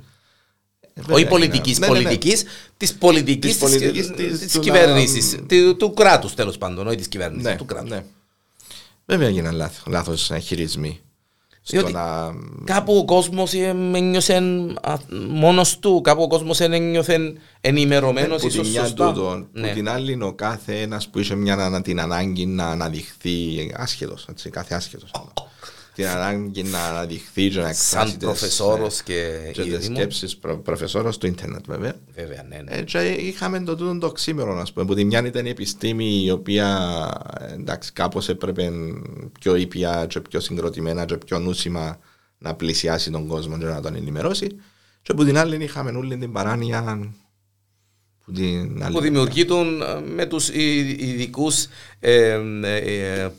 Ε, βέβαια, Όχι πολιτικής, έγιναν- ναι, ναι, ναι. πολιτικής, της πολιτικής Της της, πολιτικής, της, της- του κυβέρνησης, να- του, του κράτους τέλος πάντων, όχι της κυβέρνησης, Ναι, του κράτους. ναι. Βέβαια έγιναν λάθος, λάθος ε, χειρισμοί. Στο Διότι να... Κάπου ο κόσμος ε, ένιωσε α, μόνος του, κάπου ο κόσμος δεν ένιωθε ενημερωμένος που την ίσως μια σωστά. τούτον, που Ναι. την άλλη είναι ο κάθε ένας που είχε μια ανα- την ανάγκη να αναδειχθεί άσχετος, έτσι, κάθε άσχετος. Την ανάγκη να αναδειχθεί και να εκφράσει Σαν τις, προφεσόρος ε, και και τις ειδήμων. σκέψεις προ, προφεσόρος του ίντερνετ βέβαια. Βέβαια, ναι, ναι. Ε, και είχαμε το τούτο το ξύμερο, ας πούμε, που τη μια ήταν η επιστήμη η οποία ε, εντάξει, κάπως έπρεπε πιο ήπια και πιο συγκροτημένα και πιο νούσιμα να πλησιάσει τον κόσμο και να τον ενημερώσει και που την άλλη είχαμε όλη την παράνοια που την άλλη που δημιουργείτουν ε, με τους ειδικούς ε, ε,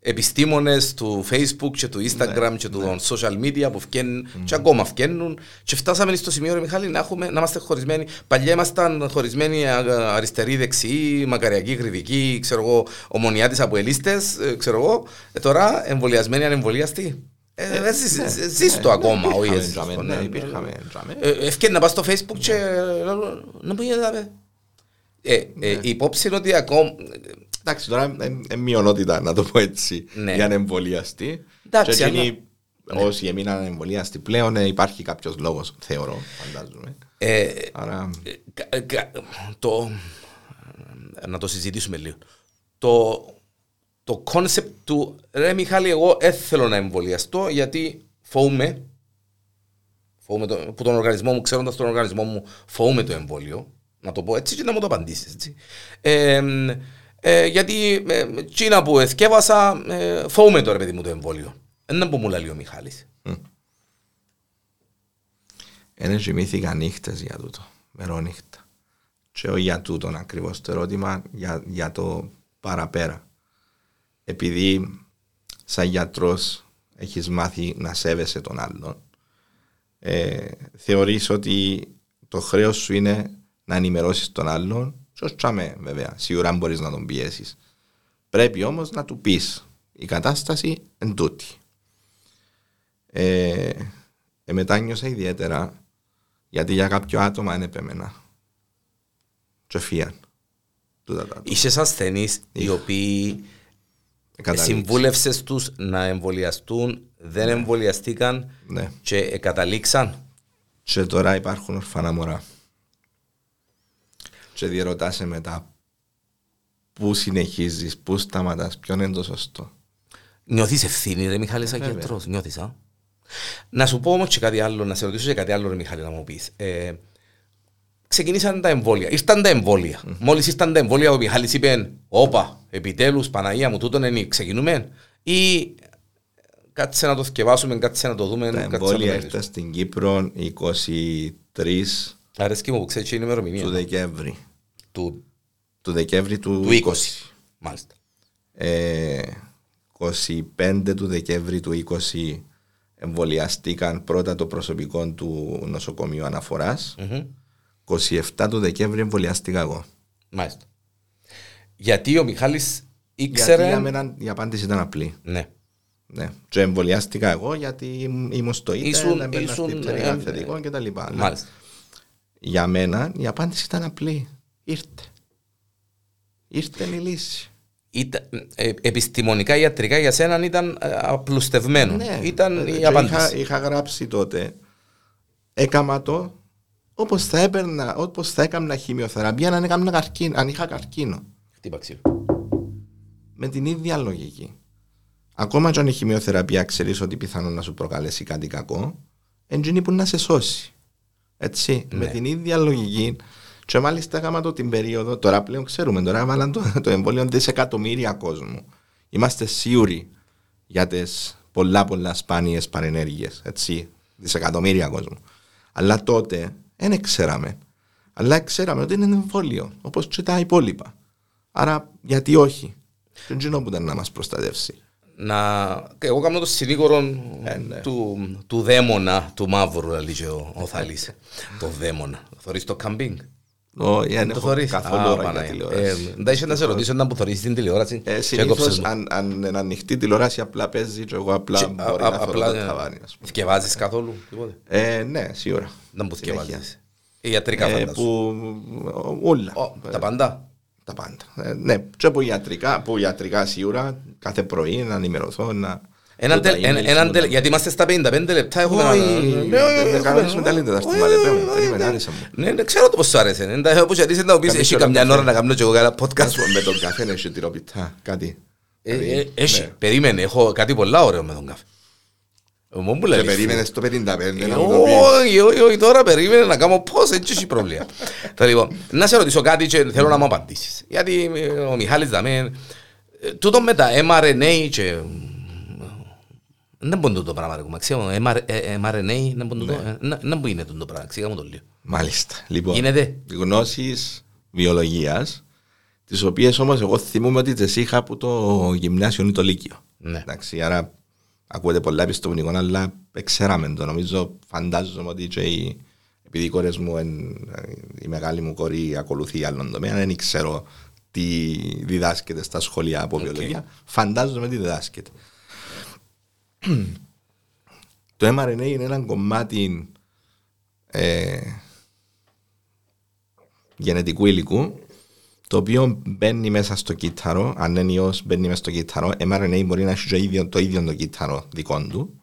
ε, επιστήμονες του Facebook και του Instagram και του social media που φκαίνουν και ακόμα φκαίνουν και φτάσαμε στο σημείο ρε Μιχάλη να, έχουμε, να είμαστε χωρισμένοι. Παλιά ήμασταν χωρισμένοι α- αριστεροί, δεξιοί, μακαριακοί, κριτικοί ξέρω εγώ, ομονιάτες από ελίστες ε, ξέρω εγώ, ε, τώρα εμβολιασμένοι ανεμβολιαστοί. Ε, ε, ζεις- ναι, ζεις- ζεις ναι, το ναι, ακόμα, όχι υπήρχαμε εσύ. τζάμε, στο, ναι, ναι. υπήρχαμε τζάμε. Ε, Ευκαιρία να πας στο facebook και να μου γίνεται ε, ε, Ναι. η υπόψη είναι ότι ακόμα Εντάξει, τώρα είναι μειονότητα, να το πω έτσι, Ναι. για ανεμβολιαστή. Εντάξει, και εκείνοι, αλλά- όσοι έμειναν ανεμβολιαστοί πλέον, ε, υπάρχει κάποιος λόγος, θεωρώ, φαντάζομαι. ε, Άρα, κα- κα- το, να το συζητήσουμε λίγο. Το, το concept του ρε Μιχάλη εγώ δεν θέλω να εμβολιαστώ γιατί φοβούμαι φοβούμαι το, που τον οργανισμό μου, ξέροντας τον οργανισμό μου φοβούμαι το εμβόλιο να το πω έτσι και να μου το απαντήσεις έτσι. Ε, ε, γιατί ε, τσίνα που εθκεύασα ε, φοβούμαι το ρε παιδί μου το εμβόλιο. Δεν που μου λέει ο Μιχάλης. δεν κοιμήθηκα νύχτες για τούτο, μερόνυχτα. Και όχι για τούτον ακριβώς το ερώτημα, για, για το παραπέρα. Επειδή σαν γιατρός έχεις μάθει να σέβεσαι τον άλλον, ε, θεωρείς ότι το χρέος σου είναι να ενημερώσεις τον άλλον και ως τσάμε βέβαια, σίγουρα μπορείς να τον πιέσεις. Πρέπει όμως να του πεις η κατάσταση εν τούτη. Ε, ε, μετάνιωσα ιδιαίτερα γιατί για κάποιο άτομα είναι επέμενα. Και φύγαν. Τούτα τα άτομα. Είσαι ασθενείς οι οποίοι Καταλήξεις. συμβούλευσες τους να εμβολιαστούν, δεν εμβολιαστήκαν Ναι. και καταλήξαν. Και τώρα υπάρχουν ορφανά μωρά. Και διερωτάσαι μετά πού συνεχίζεις, πού σταματάς, ποιον είναι το σωστό. Νιώθεις ευθύνη ρε Μιχάλη σαν Βέβαια. γιατρός, νιώθεις α; Να σου πω όμως και κάτι άλλο, να σε ρωτήσω και κάτι άλλο ρε Μιχάλη να μου πεις. Ε, ξεκινήσαν τα εμβόλια, ήρθαν τα εμβόλια. Μόλις ήρθαν τα εμβόλια ο Μιχάλης είπε «Όπα, επιτέλους Παναγία μου τούτον είναι, ξεκινούμε» ή κάτσε να το θκευάσουμε, κάτσε να το δούμε. Τα κάτσε να το εμβόλια μελετήσουμε». ήρθαν στην Κύπρο 23 Αρέσκει μου που ξέρεις και η ημερομηνία. του Δεκέμβρη. Του, Του Δεκέμβρη του, του 20. Μάλιστα. Ε, 25 του Δεκέμβρη του 20 εμβολιαστήκαν πρώτα το προσωπικό του νοσοκομείου αναφοράς. Μμμ. 27 του Δεκέμβρη εμβολιαστήκα εγώ. Μάλιστα. Γιατί ο Μιχάλης Γιατί ήξερε... για μένα η απάντηση ήταν απλή. Ναι. Ναι. Και εμβολιάστηκα εγώ γιατί ήμ- ήμουν στο ΙΤΕ, Ήσουν- έμπαινα ήσουν, στην πτέρυγα ε, θετικών και τα λοιπά. Αλλά Μάλιστα. Για μένα η απάντηση ήταν απλή. Ήρθε. Ήρθε η λύση. ήταν, ε, επιστημονικά, ιατρικά για σένα ήταν ε, απλουστευμένο. Ναι. Ήταν Ε, η και απάντηση. Είχα, είχα γράψει τότε. Έκαμα το όπως θα έπαιρνα, όπως θα έκανα χημειοθεραπεία αν, έκανα καρκίνο, αν είχα καρκίνο. Χτύπα ξύλο. Με την ίδια λογική. Ακόμα και αν η χημειοθεραπεία ξέρεις ότι πιθανόν να σου προκαλέσει κάτι κακό, εντζήνει που να σε σώσει. Έτσι. Ναι. Με την ίδια λογική. Και μάλιστα έκανα το την περίοδο, τώρα πλέον ξέρουμε, τώρα έβαλαν το, το εμβόλιο δισεκατομμύρια κόσμου. Είμαστε σίγουροι για τις πολλά πολλά σπάνιες παρενέργειες. Έτσι. Δισεκατομμύρια κόσμου. Αλλά τότε δεν ξέραμε. Αλλά ξέραμε ότι είναι εμβόλιο, όπως και τα υπόλοιπα. Άρα γιατί όχι; Και είναι που ήταν να μας προστατεύσει. Να... και Εγώ κάνω το συνήγορο Ε, ναι. του, του δαίμονα του μαύρου, λέει ο, ο Θαλής. το δαίμονα. Θωρείς το κάμπινγκ. Όχι, δεν Το έχω θωρείς. καθόλου Α, ώρα για Παναγία. τηλεόραση. Ε, Εντάξει, να σε ρωτήσω να που θωρείς την τηλεόραση. Ε, και έκοψες Συνήθω, μου. αν, αν είναι ανοιχτή τηλεόραση, απλά παίζει και εγώ απλά Και- μπορεί α- να θωρώ απλά, το ε, ταβάνι. ας πούμε. Θκευάζεις καθόλου. τίποτε; Ε, ναι, σίγουρα. Να μου Συνέχεια. θκευάζεις. Ε, Ιατρικά Ε, φαντάζομαι. που, όλα. Ω, Τα πάντα; Τα πάντα. Ε, ναι, και από ιατρικά, από ιατρικά σίγουρα, κάθε πρωί να ενημερωθώ, να... Έναν δω τα τελ- ένα- emails έναν μου, τελ- τα- Γιατί είμαστε στα 55 λεπτά. Έχουμε Όχι, ένα- Ναι, όχι, δεν όχι, κανονίσουμε όχι, τα λίτρα στην όχι, Παλαιτέ μου. όχι, Περίμενε, όχι. άρεσε μου. Ναι, ναι, ξέρω το πώς σου άρεσε. Ναι, τα- Όπως γιατί είσαι να μου πεις, Καμία έχει ώρα καμιά καφέ. ώρα να κάνω και εγώ ένα Ας podcast. πούμε, Με τον καφέ έχει τυροπιτά, κάτι. Ε, Δηλαδή, ε, Έχει, ναι. περίμενε, έχω κάτι πολλά ωραίο με τον καφέ. Μου μου Και λέει, περίμενες το 55 Ε, να μου το πεις. Όχι, όχι, όχι, τώρα περίμενε να κάνω πώς, έτσι έχει πρόβλημα. Τώρα, λοιπόν, να σε ρωτήσω κάτι και θέλω να μου απαντήσεις. Γιατί ε, ο Μιχάλης δαμε, ε, τούτο με τα mRNA και... ε, Δεν μπορεί το πράγμα, ρε κουμαξία μου. MR- ε, mRNA, δεν μπορεί το... ε, να- να μπορεί είναι το πράγμα, ξήγα μου το λίγο. Μάλιστα. Λοιπόν, Γίνεται. γνώσεις βιολογίας, τις οποίες όμως εγώ θυμούμαι ότι τις είχα από το γυμνάσιο ή το λύκειο. Ναι. Εντάξει, άρα ακούγεται πολλά επιστημονικό, αλλά ξέραμε το. Νομίζω, φαντάζομαι ότι και η, επειδή οι κόρες μου, εν, η μεγάλη μου κόρη ακολουθεί άλλον τομέα, δεν ξέρω τι διδάσκεται στα σχολεία από βιολογία. Φαντάζομαι τι διδάσκεται. Το mRNA είναι ένα κομμάτι ε, γενετικού υλικού το οποίο μπαίνει μέσα στο κύτταρο, αν είναι ιός μπαίνει μέσα στο κύτταρο, mRNA μπορεί να έχει το ίδιο το, ίδιο το κύτταρο δικό του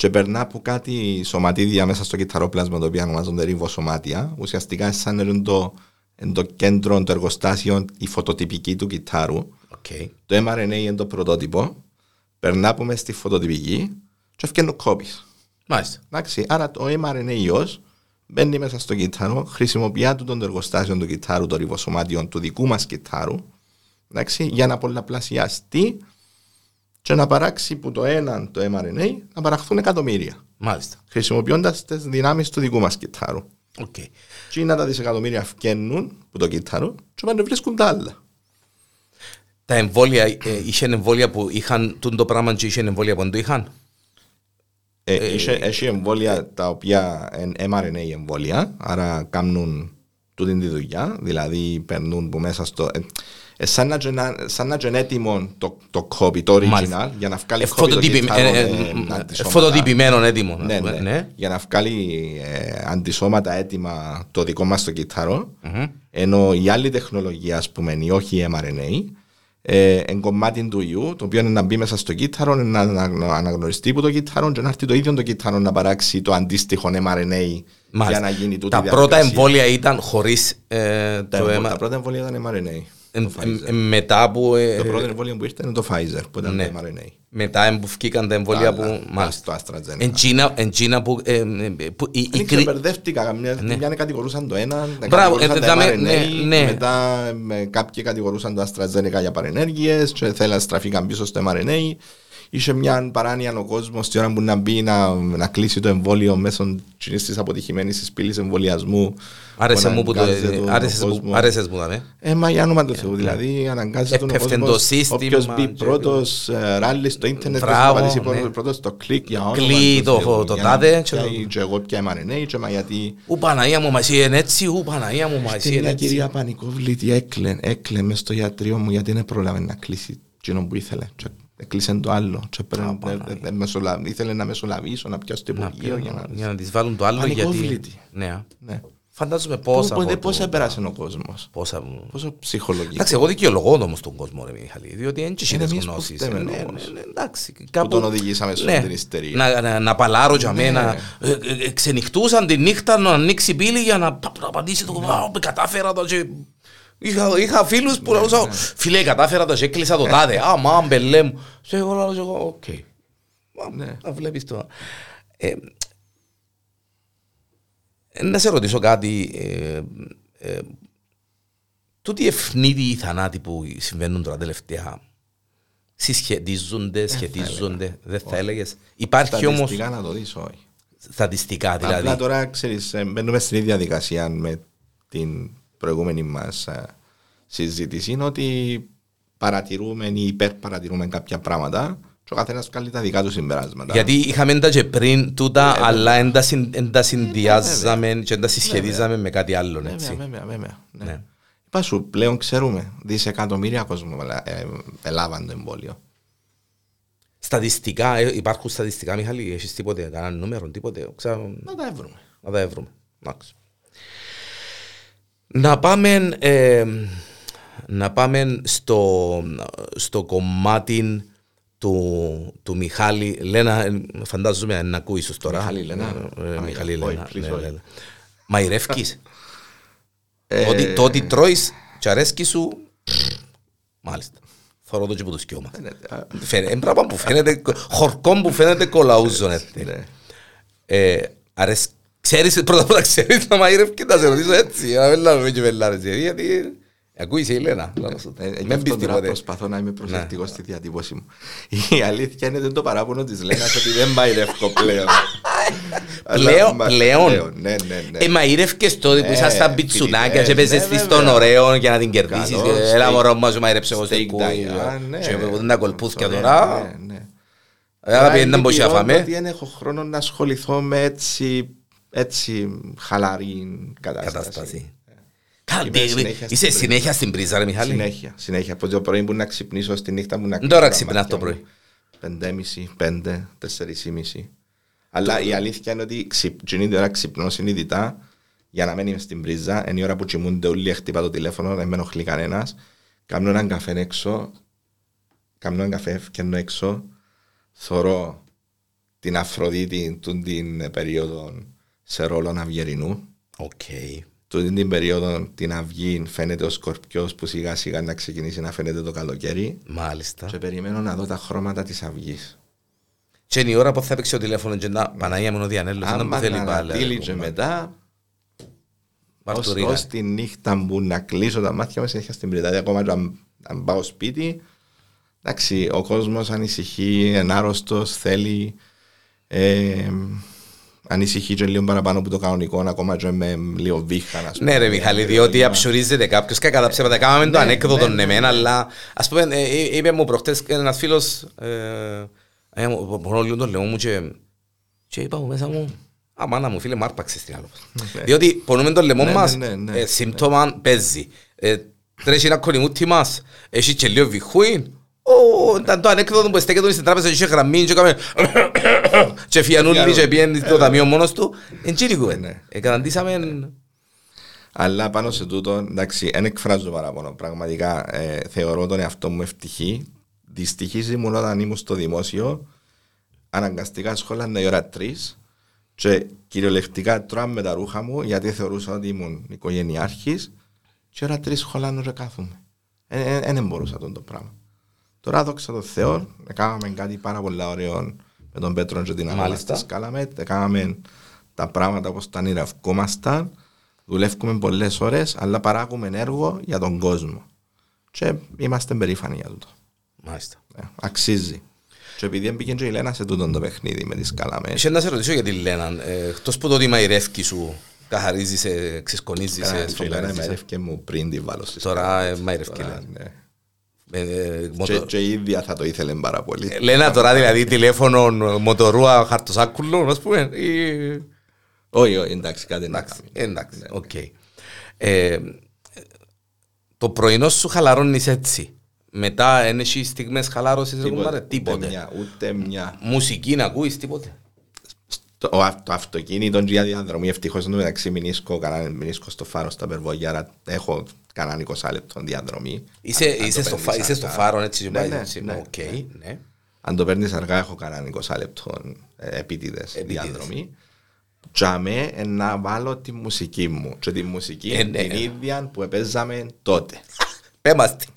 και περνά από κάτι σωματίδια μέσα στο κυτταρόπλασμα το οποίο ονομάζονται ριβοσωμάτια. Ουσιαστικά σαν να είναι το, είναι το κέντρο, το εργοστάσιο, η φωτοτυπική του κυττάρου. Οκ. Το mRNA είναι το πρωτότυπο, περνά από μέσα στη φωτοτυπική και φτιάχνει copies. Μάλιστα. Εντάξει, άρα το mRNA ιός μπαίνει μέσα στο κυττάρο, χρησιμοποιεί του τον εργοστάσιο του κυττάρου, το ριβοσωμάτιο του δικού μας κυττάρου, εντάξει, για να πολλαπλασιαστεί και να παράξει που το ένα το mRNA να παραχθούν εκατομμύρια, Μάλιστα. χρησιμοποιώντας τις δυνάμεις του δικού μας κυττάρου. Οκ. Και είναι τα δισεκατομμύρια φκαίνουν που το κυττάρο και πάνε βρίσκουν τα άλλα. Τα εμβόλια, ε, είχε εμβόλια που είχαν τούν το πράγμα και είχε εμβόλια που δεν το είχαν. Ε, είχε- Έχει εμβόλια τα οποία είναι mRNA εμβόλια, άρα κάνουν τούτη τη δουλειά, δηλαδή περνούν που μέσα στο... Ε, ε, σαν να είναι- σαν να είναι έτοιμο το, το copy, το original, Μάλιστα. για να βγάλει Ε, copy το φωτοτυπη- κυττάρο ε, ε, με ε, αντισώματα. Φωτοτυπημένο έτοιμο. να Ναι, πούμε, ναι. Για να βγάλει ε, αντισώματα έτοιμα το δικό μας το κυττάρο, ενώ η άλλη τεχνολογία, ας πούμε, η όχι mRNA, ε, εν κομμάτι του ιού, το οποίο είναι να μπει μέσα στο κύτταρο, να, να, να αναγνωριστεί από το κύτταρο και να έρθει το ίδιο το κύτταρο να παράξει το αντίστοιχο mRNA Μάλιστα. για να γίνει τούτη Τα η πρώτα διαδικασία. εμβόλια ήταν χωρίς ε, Τα, το εμβόλια- αίμα. τα πρώτα εμβόλια ήταν mRNA. Ε, το Pfizer. ε, μετά που. ε, το πρώτο εμβόλιο που ήρθε είναι το Pfizer, που ήταν ναι. το mRNA. Μετά που βγήκαν τα εμβόλια Άλλα, που. Μάλιστα. Το AstraZeneca. Εν Κίνα- Εν Κίνα που. ε, ε, που η- η Δεν κρι- ξεμπερδεύτηκα. Καμιά μια κατηγορούσαν το ένα, Ναι. Μπράβο, κατηγορούσαν ε, τα δάμε- mRNA, ναι, ναι. μετά με, κάποιοι κατηγορούσαν το AstraZeneca για παρενέργειες και θέλαν να στραφήκαν πίσω στο mRNA. Είχε μια παράνοια ο κόσμος στη ώρα που να μπει να, να κλείσει το εμβόλιο μέσω της αποτυχημένης της πύλης εμβολιασμού. Άρεσε μου που το. αναγκάζεται τον άρεσες μου- κόσμο. Άρεσες μου, δαμε. Ε, μα για όνομα του Θεού, δηλαδή αναγκάζεται τον Έπεφτε κόσμος. το σύστημα Όποιος μπει και- πρώτος, ε, ράλι στο ίντερνετ, Μπράβο, θα πατήσει ναι. πρώτος- πρώτος στο κλικ για όνομα Κλεί του το- Θεού. το Για τάδε να και πιάει το- και εγώ πια mRNA και μα γιατί Ου Παναγία μου, μα εσύ είναι έτσι, ου Παναγία μου, μα εσύ Την είναι μια έτσι. κυρία πανικόβλητη έκλε, έκλε μες στο ιατρείο μου γιατί δεν πρόλαβε να κλείσει εκείνο που ήθελε. Και Έκλεισε το άλλο. Και πρέπει- ε, ε, μεσολα- Ήθελε να μεσολαβήσω, να πιάσει το Να υπουργείο για να... Για να τις βάλουν το άλλο γιατί... Πανικόβλητη. Ναι. Ναι. Φαντάζομαι πόσα. Πού- από Πώς το- έπερασε ο κόσμος. Πόσα. Πόσο ψυχολογικό. Εντάξει, εγώ δικαιολογώ όμως τον κόσμο, ρε Μιχαλή, διότι δεν έχει Είναι τις εμείς που γνώσεις. φταίμε Ναι, ναι, όμως. ναι, εντάξει. Που κάπου- τον οδηγήσαμε σε Ναι, αυτή την ιστερία. να, να, να παλάρω για Ναι. μένα. Ε, ε, ε, ξενυχτούσαν τη νύχτα να ανοίξει πύλη για να, πα- να απαντήσει το «Α, κατάφερα το και... Είχα, είχα φίλους που λαλούσαν «Φίλε, κατάφερα το και έκλεισα το τάδε». «Α, μα, μπελέ μου». Και εγώ λέω, και εγώ, οκ. Μα, Ναι. Να βλέπεις το. Ε, ε, να σε ρωτήσω κάτι. Ε, ε, τούτοι αιφνίδιοι οι θανάτοι που συμβαίνουν τώρα τελευταία συσχετίζονται, σχετίζονται, δεν θα έλεγες. Υπάρχει όμως Στατιστικά να το δεις, όχι. στατιστικά Απλά δηλαδή. τώρα, ξέρεις, ε, μπαίνουμε στην ίδια διαδικασία με την προηγούμενη μας ε, συζήτηση, είναι ότι παρατηρούμε ή υπερπαρατηρούμε κάποια πράγματα και ο καθένας βγάλει τα δικά του συμπεράσματα. Γιατί είχαμε τα και πριν τούτα, Ναι, αλλά εν τα συν- εν τα συνδυάζαμε και εν τα συσχετίζαμε με κάτι άλλο, Βέβαια, έτσι. βέβαια, βέβαια. Ναι. Ναι. Είπα σου, πλέον ξέρουμε, δισεκατομμύρια κόσμο ε, ελάβαν το εμβόλιο. Στατιστικά, ε, υπάρχουν στατιστικά, Μιχάλη, έχεις τίποτε, κανένα νούμερο, τίποτε, ξέρω, Να τα βρούμε. να τα βρούμε. Εντάξει. Να πάμε, ε, να πάμε στο, στο κομμάτι του, του Μιχάλη Λένα, ε, φαντάζομαι να ακούεις ίσως τώρα. Μιχάλη Λένα. Ε, Α, Μιχάλη όχι, Λένα. please, ναι, όχι. ναι, ναι. Μαϊρεύκεις. Ε, Το ότι- Το ότι τρώεις και αρέσκει σου, μάλιστα. Θωρώ το και που το σκιώμα. φαίνεται, α, Φαίνεται, είναι πράγμα που φαίνεται, χορκό που φαίνεται κολαούζον. έτσι. ναι. Ε, αρέσ- Ξέρεις, πρώτα απ' όλα ξέρεις να μαϊρεύει και να σε ρωτήσω έτσι, να μην λάβουμε και βελάρες, γιατί ακούεις η Ελένα. λαλό σου. Ε, ε, γι' Μην αυτό πεις τώρα τίποτε. προσπαθώ να είμαι προσεκτικός Ναι. στη διατύπωση μου. Η αλήθεια είναι ότι το παράπονο της Λένας ότι δεν μαϊρεύω πλέον. Αλλά Πλέον, μα- πλέον. Ναι, ναι, ναι. Ε, μαϊρεύκες τότε που Ναι, ήσασταν πιτσουνάκια και φοιτητές, παίζες ναι, της των βέβαια. ωραίων για να την κερδίσεις. Καλό, Ε, Έλα steak- μωρό μας σου μαϊρέψε εγώ στο steak κούι. diet, ναι. Και με τα κολπούθια Ωραία, τώρα. ναι, ναι. Ε, Άρα πιέναν Άρα, πως λυπηρό φάμε. ότι δεν έχω χρόνο να ασχοληθώ με έτσι, έτσι χαλαρή κατάσταση. Είσαι πρίζα. συνέχεια στην πρίζα ρε Μιχάλη. Συνέχεια, συνέχεια. Από το πρωί που να ξυπνήσω στη νύχτα μου να Τώρα κλείνω τα ξυπνάς μάτια το μου. πρωί. Πεντέμιση, πέντε, τεσσερισήμιση. Αλλά η αλήθεια είναι ότι ξυπ, την ίδια ώρα ξυπνώ συνειδητά για να μην είμαι στην πρίζα. Είναι η ώρα που κοιμούνται όλοι, χτυπά το τηλέφωνο, δεν με ενοχλεί κανένας. Κάνω έναν καφέ έξω, κάνω έναν καφέ, φτιάχνω έξω, θωρώ την Αφροδίτη του την περίοδο σε ρόλο αυγερινού. Οκ. Τούτη την περίοδο την αυγή φαίνεται ο σκορπιός που σιγά σιγά να ξεκινήσει να φαίνεται το καλοκαίρι Μάλιστα. και περιμένω να δω τα χρώματα της αυγής. Και είναι η ώρα που θα παίξει ο τηλέφωνο και να Παναγία μου ο Διανέλος να μου Άμα θέλει να πάλι. ανατείλει και μετά ως, Βαρτουρίνα. ως τη νύχτα που να κλείσω τα μάτια μου συνέχεια στην Πριτάδη ακόμα και αν, αν πάω σπίτι εντάξει ο κόσμος ανησυχεί είναι άρρωστος θέλει ε, ανησυχεί και λίγο παραπάνω από το κανονικό ακόμα και με λίγο βήχα να Ναι ρε Μιχάλη, διότι αψουρίζεται κάποιος και κατά ψέματα. Κάμαμε το Ναι, ανέκδοτο ναι, ναι, εμένα, ναι. αλλά ας πούμε, ε, ε, είπε μου προχτές ένας φίλος, ε, ε, μου- πονώ λίγο τον λαιμό μου και, και είπα μου μέσα μου, Α, μάνα μου, φίλε, μ' άρπαξες την άλλο. Διότι πονούμε τον λαιμό Ναι, μας, ναι, ναι, ναι. ε, σύμπτωμα παίζει. Ε, Τρέχει ένα κονιμούτι μας, έχει και λίγο βιχούιν. Ω, ήταν το ανέκδοτο που στέκεται στην τράπεζα και είχε γραμμή και έκαμε και φιανούλη και πιένει το ταμείο μόνος του. Εν τσίρι κουβέντα. Ναι. Ε, καταντήσαμε Αλλά πάνω σε τούτο, εντάξει, δεν εκφράζω παράπονο. Πραγματικά ε, θεωρώ τον εαυτό μου ευτυχή. Δυστυχής ήμουν όταν ήμουν στο δημόσιο. Αναγκαστικά σχόλανα η ώρα τρεις και κυριολεκτικά τρώαμε τα ρούχα μου γιατί θεωρούσα ότι ήμουν οικογενειάρχης. Και ώρα τρεις σχολάνω και κάθομαι. Δεν μπορούσα αυτό το πράγμα. Τώρα δόξα τω Θεώ, κάναμε κάτι πάρα πολύ ωραίο με τον Πέτρο και την Ανώνα Μάλιστα. στη Σκάλαμετ. Κάναμε τα πράγματα όπως τα ονειρευκόμασταν. Δουλεύουμε πολλές ώρες, αλλά παράγουμε έργο για τον κόσμο. Και είμαστε περήφανοι για τούτο. Μάλιστα. Ε, αξίζει. Και επειδή έμπηκε και η Λένα σε τούτο το παιχνίδι με τη Σκάλαμετ. Είχε να σε ρωτήσω για τη Λένα. Ε, εκτός που το ότι μαϊρεύκει σου, καθαρίζεις, ε, ξεσκονίζεις, ε, Και η Λένα σφογγαρίζεις. ε. μερεύκε μου πριν τη βάλω στη Τώρα, Σκάλαμετ. ε, μαϊρεύκει, Τώρα, Λένα. ναι. Ε, ε, Και, μοτο- και η ίδια θα το ήθελε πάρα πολύ. Ε, Λένα τώρα δηλαδή τηλέφωνο μοτορούα χαρτοσάκουλο, ας πούμε. ή- Όχι, όχι, εντάξει, κάτι να Εντάξει, κάνει. εντάξει, οκ. Ε, Το πρωινό σου χαλαρώνεις έτσι. Μετά δεν έχει στιγμές χαλάρωσης, ρε κουμπάρε, Ούτε τίποτε. μια, ούτε μια. Μουσική να ακούεις, τίποτε. Το, ο αυ- το αυτοκίνητο και για διαδρομή ευτυχώς εν τω μεταξύ μεινίσκω, κανένα μεινίσκω στο φάρος στα Περβόλια, άρα έχω κανένα 20 λεπτών διαδρομή. Είσαι, Αν- αν είσαι, το στο, φα, παίρνεις είσαι στο αργά. φάρο έτσι. Ναι, πάει, ναι, έτσι. ναι, Οκ, ναι. ναι. Αν το παίρνεις αργά έχω κανένα 20 λεπτών ε, επίτηδες Επίτηδες. διαδρομή. Για με ε, να βάλω τη μουσική μου και τη μουσική Ε, ναι. την ίδια που παίζαμε τότε. Πέ μας την.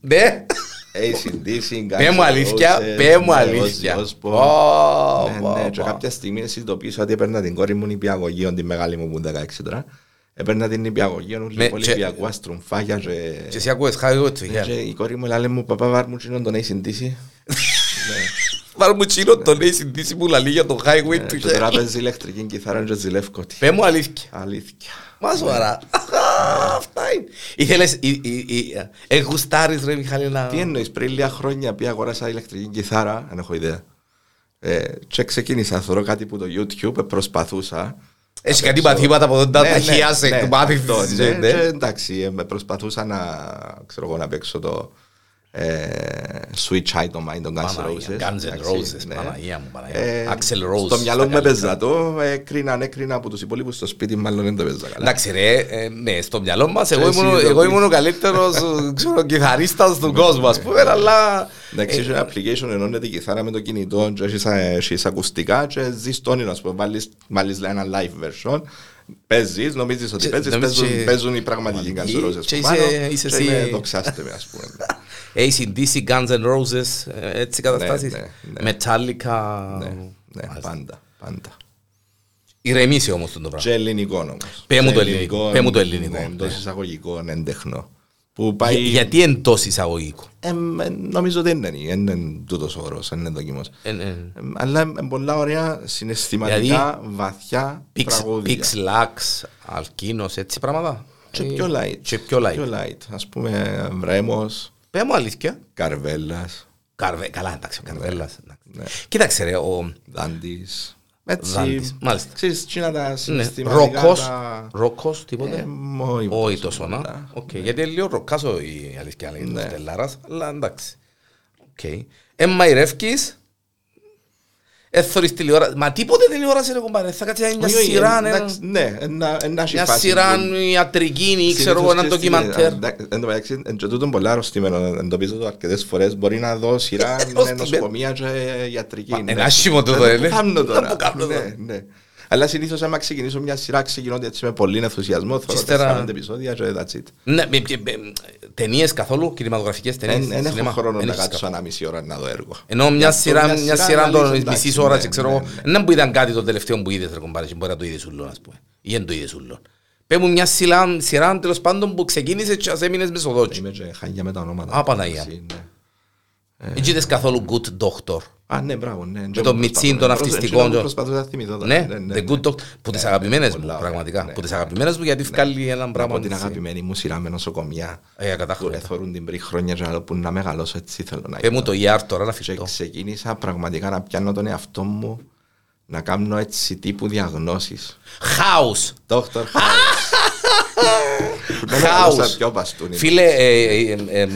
Ναι. ACDC, Πέ μου αλήθεια, πέ μου αλήθεια. Ω, Ναι, πω, ναι, και πω. κάποια στιγμή συνειδητοποίησα ότι έπαιρνα την κόρη μου νηπιαγωγείο, την μεγάλη μου που είναι 16 τώρα. Έπαιρνα την νηπιαγωγείο, Ναι, ούλη πολύ και- νηπιακού αστρουμφάγια και... Και εσύ ακούες χάρη του. και η κόρη μου λέει μου παπά βάρ μου τσινόν τον ACDC. Πάρ' μου τσίνο τον ACDC που λαλεί για το highway του. Και τώρα παίζει ηλεκτρική κιθάρα και ζηλεύκω τη. Πέ μου αλήθεια. Αλήθεια. Μα σοβαρά. Αυτά είναι. Ήθελες, ε, ε, ε, ε, γουστάρεις ρε Μιχάλη να... Τι εννοείς, πριν λίγα χρόνια πια αγοράσα ηλεκτρική κιθάρα, δεν έχω ιδέα. Ε, και ξεκίνησα, θεωρώ κάτι που το YouTube, ε, προσπαθούσα. Έχει να κάτι παίξω- παθήματα από τα Ναι, ταχεία ναι, σε ναι, μάθει αυτό, της ναι, ζωής, ναι. και Εντάξει, ε, προσπαθούσα να, ξέρω εγώ, να παίξω το ε, Sweet Child of Mine, τον Guns N' Παναγία, Roses. Guns N' εντάξει, Roses, ναι. Παναγία μου, Παναγία. Ε, Axl Rose, Στο μυαλό τα μου καλύτερα. έπαιζα το, έκρινα, έκρινα από τους υπόλοιπους στο σπίτι, μάλλον δεν το έπαιζα καλά. Εντάξει ρε, ε, ναι, στο μυαλό μας εγώ Εσύ ήμουν, το εγώ πεις. ήμουν ο καλύτερος ε, ξέρω, κιθαρίστας του κόσμου ας πούμε, αλλά... Εντάξει, έχει ένα application ενώνεται η κιθάρα με το κινητό και έχεις, ε, έχεις ακουστικά και ζεις το όνειρο, ας πούμε, βάλεις, βάλεις λέει, ένα live version, παίζεις, νομίζεις ότι Και- παίζεις, νομίζεις παίζουν, και- παίζουν οι πραγματικοί Guns N' Roses Και που είσαι- πάνω είσαι και εσύ- είναι δοξάστε με, ας πούμε. ACDC, Guns N' Roses, ε, έτσι καταστάσεις. ναι, ναι. Metallica. Ναι, ναι, Μάλιστα. πάντα, πάντα. Ηρεμήσει όμως τον το πράγμα. Και ελληνικό όμως. Πέ μου Και το ελληνικό, πέ μου το ελληνικό, Ναι, ναι. εντός εισαγωγικών, εντεχνό. Που πάει... Για- Γιατί εντός εισαγωγικού. Ε, ε, νομίζω δεν είναι, δεν είναι τούτος ο όρος, δεν είναι δοκιμός. Ε, ε, Ε, Αλλά είναι πολλά ωραία συναισθηματικά, βαθιά Pix, τραγούδια. Pix, Lux, Alkinos, έτσι πράγματα. Και Ε, πιο light. Και πιο light. Πιο light. Ας πούμε, Βρέμος, Πέ μου αλήθεια. Καρβέλας, Καρβέ, καλά, εντάξει, ο Καρβέλλας. εντάξει. ναι. Κοίταξε ρε, ο Δάντης. Έτσι, Δάντης, μάλιστα. Ξέρεις, τσίνα τα ναι, συναισθηματικά ροκός, τα- ροκός, τίποτε. Ε, μόι Όχι τόσο τόσο να. πολλά. Οκ, Γιατί είναι λίγο ροκάσο η αλήθεια λέγεται Ναι. ο Στελάρας, αλλά εντάξει. Οκ. Ε, μαϊρεύκεις, έθωρεις τηλεόραση. Μα τίποτε τηλεόραση ρε κουμπάρε, θα κάτσει να είναι μια Όχι, όχι, σειρά, ναι. εντάξει, Ναι, ένα- ένα έχει μια φάση σειρά που- ιατρική ή ξέρω εγώ Συνήθως ένα ξέρεις τι ντοκιμαντέρ. γίνεται, εντάξει, Εν τω μεταξύ, εν και τούτον πολλά αρρωστημένο, εντοπίζω το αρκετές φορές, μπορεί να δω σειρά Αρρωστημένο. νοσοκομεία και ιατρική. Μα, ναι. είναι άσχημο τούτο, Δεν ε, το ναι. κάνω Δεν τώρα. το κάνω Ναι, τώρα. ναι. Αλλά συνήθως άμα ξεκινήσω μια σειρά ξεκινώ έτσι με πολύ ενθουσιασμό, θέλω ύστερα- 4-5 επεισόδια και that's it. Ναι, με- με- με- ταινίες καθόλου, κινηματογραφικές ταινίες. Δεν έχω σινέμα. χρόνο Εν να έχεις κάτσω καθόλου. ένα μισή ώρα να δω έργο. Ενώ μια Γι' αυτό σειρά, μια σειρά των αναλύσω, μισής εντάξει, ώρας, ναι, ξέρω ναι, εγώ, ναι. δεν που ήταν κάτι το τελευταίο που είδες ρε κομπάρε, και μπορεί να το είδες ούλον, ας πούμε. Ή δεν το είδες ούλον. Πες μου μια σειρά, σειρά τέλος πάντων που ξεκίνησες και ας έμεινες μεσοδότσι. Είμαι και χάγια με τα ονόματα. Α, Παναγία. Εσύ, ναι. Έτσι είδες καθόλου Good Doctor. Α, ναι, μπράβο, ναι. Με τον Μιτσίν, τον αυτιστικό. Προσπαθούσα να θυμηθώ. τώρα. Ναι, The Good Doctor. Που τις αγαπημένες μου, πολλά ωραία. πραγματικά. Ναι, Που τις ναι. αγαπημένες μου γιατί βγάλει ένα Από πράγμα. την έτσι. αγαπημένη μου σειρά με νοσοκομεία. Ε, Που κατάχροντα. εθώρουν την πριν χρόνια και άλλο που να μεγαλώσω έτσι θέλω να Πες μου το ER τώρα να Και φυτώ. ξεκίνησα πραγματικά να πιάνω τον εαυτό μου να κάνω έτσι τύπου διαγνώσεις. House. Dr. House. Που να μεγαλώσα πιο μπαστούνι. Φίλε, ε, ε, ε, ε,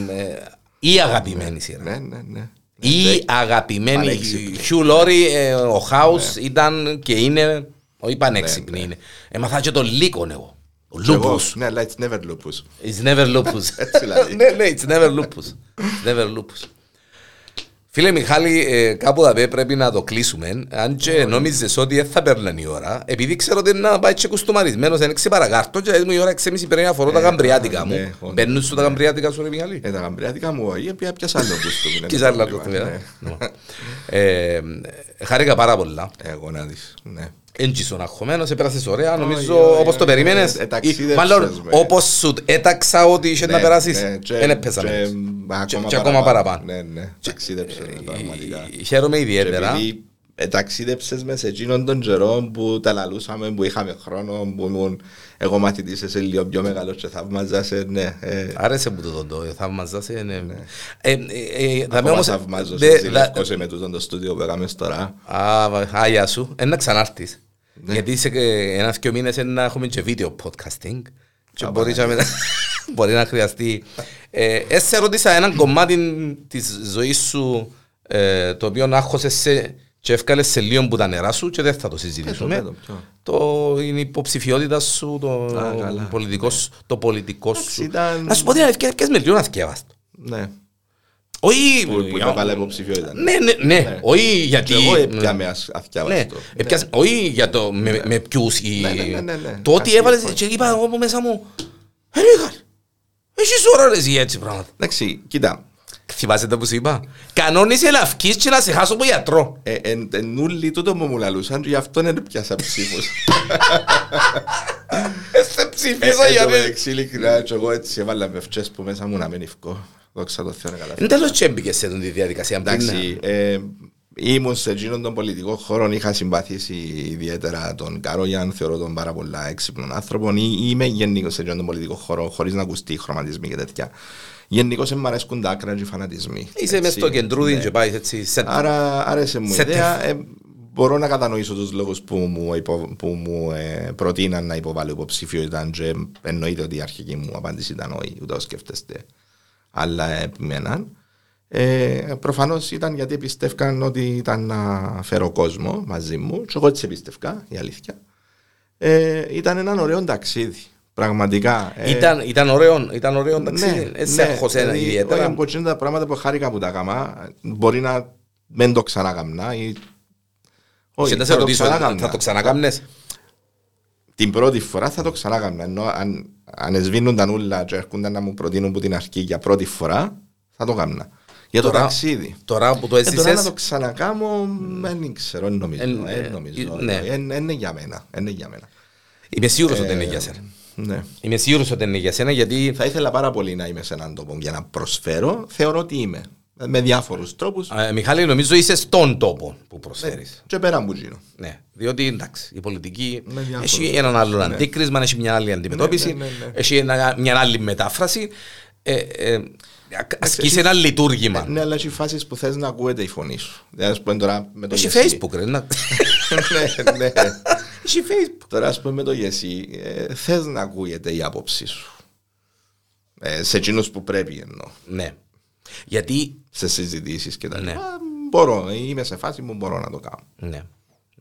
η αγαπημένη σειρά. Ναι, ναι, ναι. Η αγαπημένη Πανέξυπνη. Hugh Laurie, ε, ο House ήταν και είναι, όχι πανέξυπνη είναι. Έμαθα και τον Λίκον εγώ. Ο Και εγώ, Lupus. Ναι, αλλά it's never lupus. It's never lupus. Έτσι λέει. Ναι, ναι, it's never lupus. It's never lupus. Φίλε Μιχάλη, ε, κάπου θα πρέπει να το κλείσουμε. Αν και νόμιζες ότι δεν θα παίρναν η ώρα, επειδή ξέρω ότι είναι να πάει και κουστομαρισμένος, είναι 6 παρακάρτο και μου η ώρα 6.30 πρέπει να φορώ τα Ε, γαμπριάτικα ναι, μου. όντως. Μπαίνουν σου τα γαμπριάτικα σου ρε Μιχάλη. Ε, τα γαμπριάτικα μου, όχι, πια πιάσα άλλο κουστούμι. Και άλλα το Ε, Χάρηκα πάρα πολλά. Εγώ να δεις, ναι. Έντζησον αγχωμένος, έπαιρασες ωραία, Όχι, νομίζω όχι, όπως το όχι, περίμενες. ε, εταξίδευσες Ή Μάλλον με. όπως σου έταξα ότι είχε να Ναι, περάσεις, ναι, και- δεν έπαιζα και μέσα. ακόμα Και ακόμα παραπάνω. Ναι, ναι, ταξίδεψες με πραγματικά. Ε, Χαίρομαι Και ιδιαίτερα. επειδή ε, ταξίδεψες μες σε εκείνον τον καιρό που τα λαλούσαμε, που είχαμε χρόνο, που ήμουν εγώ μαθητής, εσύ λίγο πιο μεγάλος και θαύμαζα σε, ναι. ε, Άρεσε μου το δοντό, θαύμαζα σε... ναι. Ε, ε, ε, θα με Ακόμα όμως... θαυμάζω δε- σε δα- ζηλεύκωσε με τούτον το στούντιο που έκαμες τώρα. Α, βα- α, γεια σου. Ε, να ξανάρθεις. Ναι. Γιατί σε ε, ένας δυο μήνες ε, να έχουμε και βίντεο podcasting. Και μπορεί, και μετά- μπορεί να χρειαστεί. Ε, ε, σε ρώτησα έναν κομμάτι της ζωής σου ε, το οποίο άγχωσε σε και έφκαλες σε λίγο που τα νερά σου και δεν θα το Πες το, συζητήσουμε. πες το, ποιο. Το, είναι η υποψηφιότητα σου, το, Α, καλά. πολιτικός, το πολιτικό Εντάξει, σου. ήταν- Να σου πω την αλήθεια, πιες με λίγο να θυκεύας το. Ναι. Όχι, Που, που είπε καλά υποψηφιότητα. ναι, ναι, ναι, όχι γιατί... Και εγώ έπια με ας- Ναι, αθιάβαστο. έπιασε- όχι για το με, με ποιους ή... Ναι, ναι, ναι, ναι, ναι. Το ότι Κάτι έβαλες λοιπόν. και είπα εγώ από μέσα μου «Ε, Μιχάλη, έχεις ώρα ρε εσύ έτσι πράγματα». Εντάξει, κοίτα. Θυμάσαι τα που σου είπα; Κανόνισε να βγεις και να σε χάσω από γιατρό. Ε, εν, εν ούλοι τούτο μου μου λαλούσαν και γι' αυτό δεν πιάσα ψήφους. Ε, Σε Ε, ψηφίζω εν τω γιατί... μεταξύ, ειλικρινά, και εγώ έτσι έβαλα με φτσές που μέσα μου να μην ευκώ. Δόξα τω Θεώ, είναι καλά. Εν τέλος και έμπηκες σε αυτή τη διαδικασία. πριν, Εντάξει, ε, ήμουν σε εκείνον τον πολιτικό χώρο, είχα συμπαθήσει ιδιαίτερα τον Καρόγιαν, θεωρώ τον πάρα πολλά έξυπνον άνθρωπο. Ή, είμαι γενικώ σε εκείνον τον πολιτικό χώρο, χωρίς να ακουστεί χρωματισμοί και τέτοια. Γενικώς δεν μου αρέσκουν τα άκρα και οι φανατισμοί. Είσαι μες Έτσι, στο κεντρούδι ναι. και πάεις έτσι. σε- Άρα άρεσε μου η Σε ιδέα. Ε, μπορώ να κατανοήσω τους λόγους που μου, υπο, που μου ε, προτείναν να υποβάλω υποψηφιότητα και εννοείται ότι η αρχική μου απάντηση ήταν όχι, ούτε το σκέφτεστε. Αλλά επιμέναν. Ε, Προφανώς ήταν γιατί πιστεύκαν ότι ήταν να φέρω κόσμο μαζί μου, και εγώ έτσι πίστευκα, η αλήθεια. Ε, ήταν έναν ωραίο ταξίδι. Πραγματικά. Ε, Ήταν, ήταν ωραίο, ήταν ωραίο ταξίδι. Ε, σε έχω δηλαδή, όχι ιδιαίτερα. από εκείνα τα πράγματα που χάρηκα που τα έκανα, μπορεί να μην το ξανακαμνά ή... Όχι, Και να σε θα το ρωτήσω, ξανάκαμνα. θα το ξανακάμνες. Την πρώτη φορά θα το ξανάκαμνα. Ενώ αν, αν εσβήνουν τα νουλά και έρχονταν να μου προτείνουν που την αρχή για πρώτη φορά, θα το κάμνα. Για το Τώρα- ταξίδι. Τώρα που το Ε, τώρα να το έζησες, ξανακάμω, δεν ξέρω, δεν νομίζω. Εν- ε, ε, νομίζω. ναι. Ε, εν- Είναι για μένα. Είναι για μένα. είμαι σίγουρος ότι είναι Ε, για σένα. Ναι. Είμαι σίγουρος ότι είναι για σένα γιατί Θα ήθελα πάρα πολύ να είμαι σε έναν τόπο για να προσφέρω. Θεωρώ ότι είμαι. Με διάφορους τρόπους. ε, Μιχάλη νομίζω είσαι στον τόπο που προσφέρεις. Και πέρα μου γίνω. Ναι, διότι εντάξει, η πολιτική Με διάφορα. έχει έναν άλλο αντίκρισμα, έχει μια άλλη αντιμετώπιση, ναι, ναι, ναι. έχει ένα- μια άλλη μετάφραση. Ε, ε, ασκείς ένα λειτουργήμα. Ναι, αλλά έχει φάσεις που θες να ακούεται η φωνή σου. Δηλαδή, ας πούμε τώρα με το Έχει Γεσί. facebook ρε. να- ναι, ναι. Έχει facebook. Τώρα, ας πούμε με το Γεσί, ε, θες να ακούγεται η άποψή σου. Ε, σε εκείνους που πρέπει εννοώ. Ναι. Γιατί Σε συζητήσεις και τα Ναι. λοιπά. Μπορώ, είμαι σε φάση που μπορώ να το κάνω. Ναι,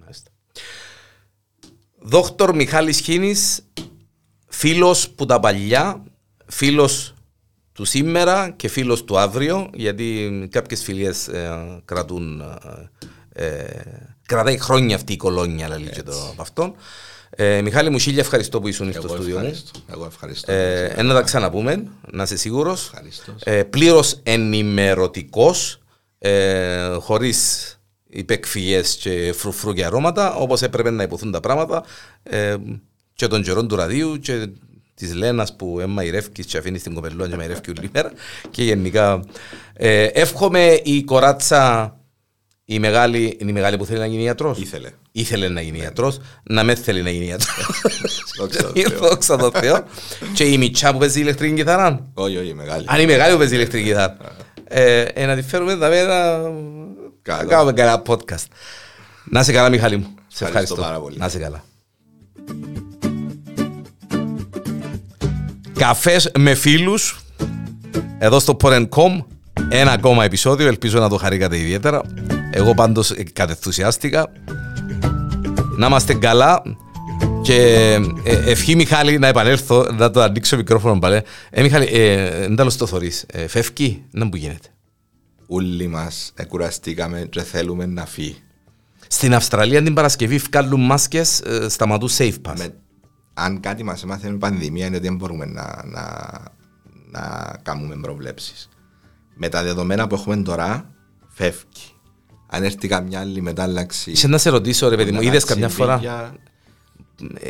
μάλιστα. Δόκτωρ Μιχάλης Χίνης, φίλος που τα παλιά, φίλος του σήμερα και φίλος του αύριο, γιατί κάποιες φιλίες ε, κρατούν, ε, ε, κρατάει χρόνια αυτή η κολόνια, λέει και το από αυτόν. Ε, Μιχάλη μου, χίλια ευχαριστώ που ήσουν στο Εγώ στούντιο μου. ευχαριστώ. Εγώ ευχαριστώ. Ε, ε, να τα ξαναπούμε, να είσαι σίγουρος. Ευχαριστώ. Ε, πλήρως ενημερωτικός, ε, χωρίς υπεκφυγές και φρουφρού και αρώματα, όπως έπρεπε να υποθούν τα πράγματα ε, και των καιρών του ραδίου και της Λένας που μαϊρεύκεις και αφήνεις την κοπελούα και μαϊρεύκει όλη μέρα και γενικά ε, εύχομαι η κοράτσα η μεγάλη, είναι η μεγάλη που θέλει να γίνει ιατρός. Ήθελε. Ήθελε να γίνει ιατρός, να με θέλει να γίνει ιατρός. Δόξα τω Θεώ. Δόξα τω Θεώ. Και η Μιτσά που παίζει ηλεκτρική κιθαρά. Όχι, όχι, μεγάλη. Αν η μεγάλη που παίζει ηλεκτρική κιθαρά. Ε, ε, να τη φέρουμε τα μέρα να Καλό. κάνουμε κανένα podcast. Να είσαι καλά Μιχάλη μου. Σε Ευχαριστώ ευχαριστώ. πάρα πολύ. Να είσαι καλά. Καφές με φίλους εδώ στο Porn.com ένα ακόμα επεισόδιο, ελπίζω να το χαρήκατε ιδιαίτερα. Εγώ πάντως ε, κατενθουσιάστηκα. Να είμαστε καλά και ε, ευχή Μιχάλη να επανέλθω, να το ανοίξω μικρόφωνο πάλι. Ε, Μιχάλη, ε, δεν το θωρείς. Ε, φεύγει, να που γίνεται. Όλοι μας εκουραστήκαμε και θέλουμε να φύγει. Στην Αυστραλία την Παρασκευή βγάλουν μάσκες, ε, σταματούν safe pass. Με, αν κάτι μας έμαθε με πανδημία είναι ότι δεν μπορούμε να, να, να κάνουμε προβλέψεις. Με τα δεδομένα που έχουμε τώρα, φεύγει. Αν έρθει καμιά άλλη μετάλλαξη... Σε να σε ρωτήσω ρε παιδί μου, να είδες αλλάξει καμιά φορά, βία,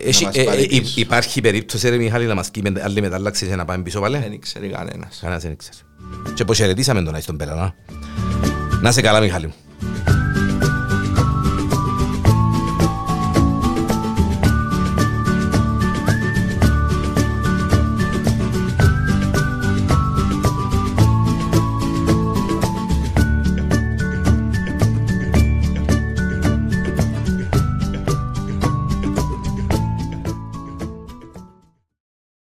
έχει, μας ε, πάρει ε, υ- πίσω. υπάρχει περίπτωση ρε Μιχάλη να μας πει άλλη μετάλλαξη για να πάμε πίσω πάλι. Δεν ξέρει κανένας. Κανένας δεν ξέρει. Και πως χαιρετήσαμε τον Άιστον Πέλα, να. Να σε καλά Μιχάλη μου.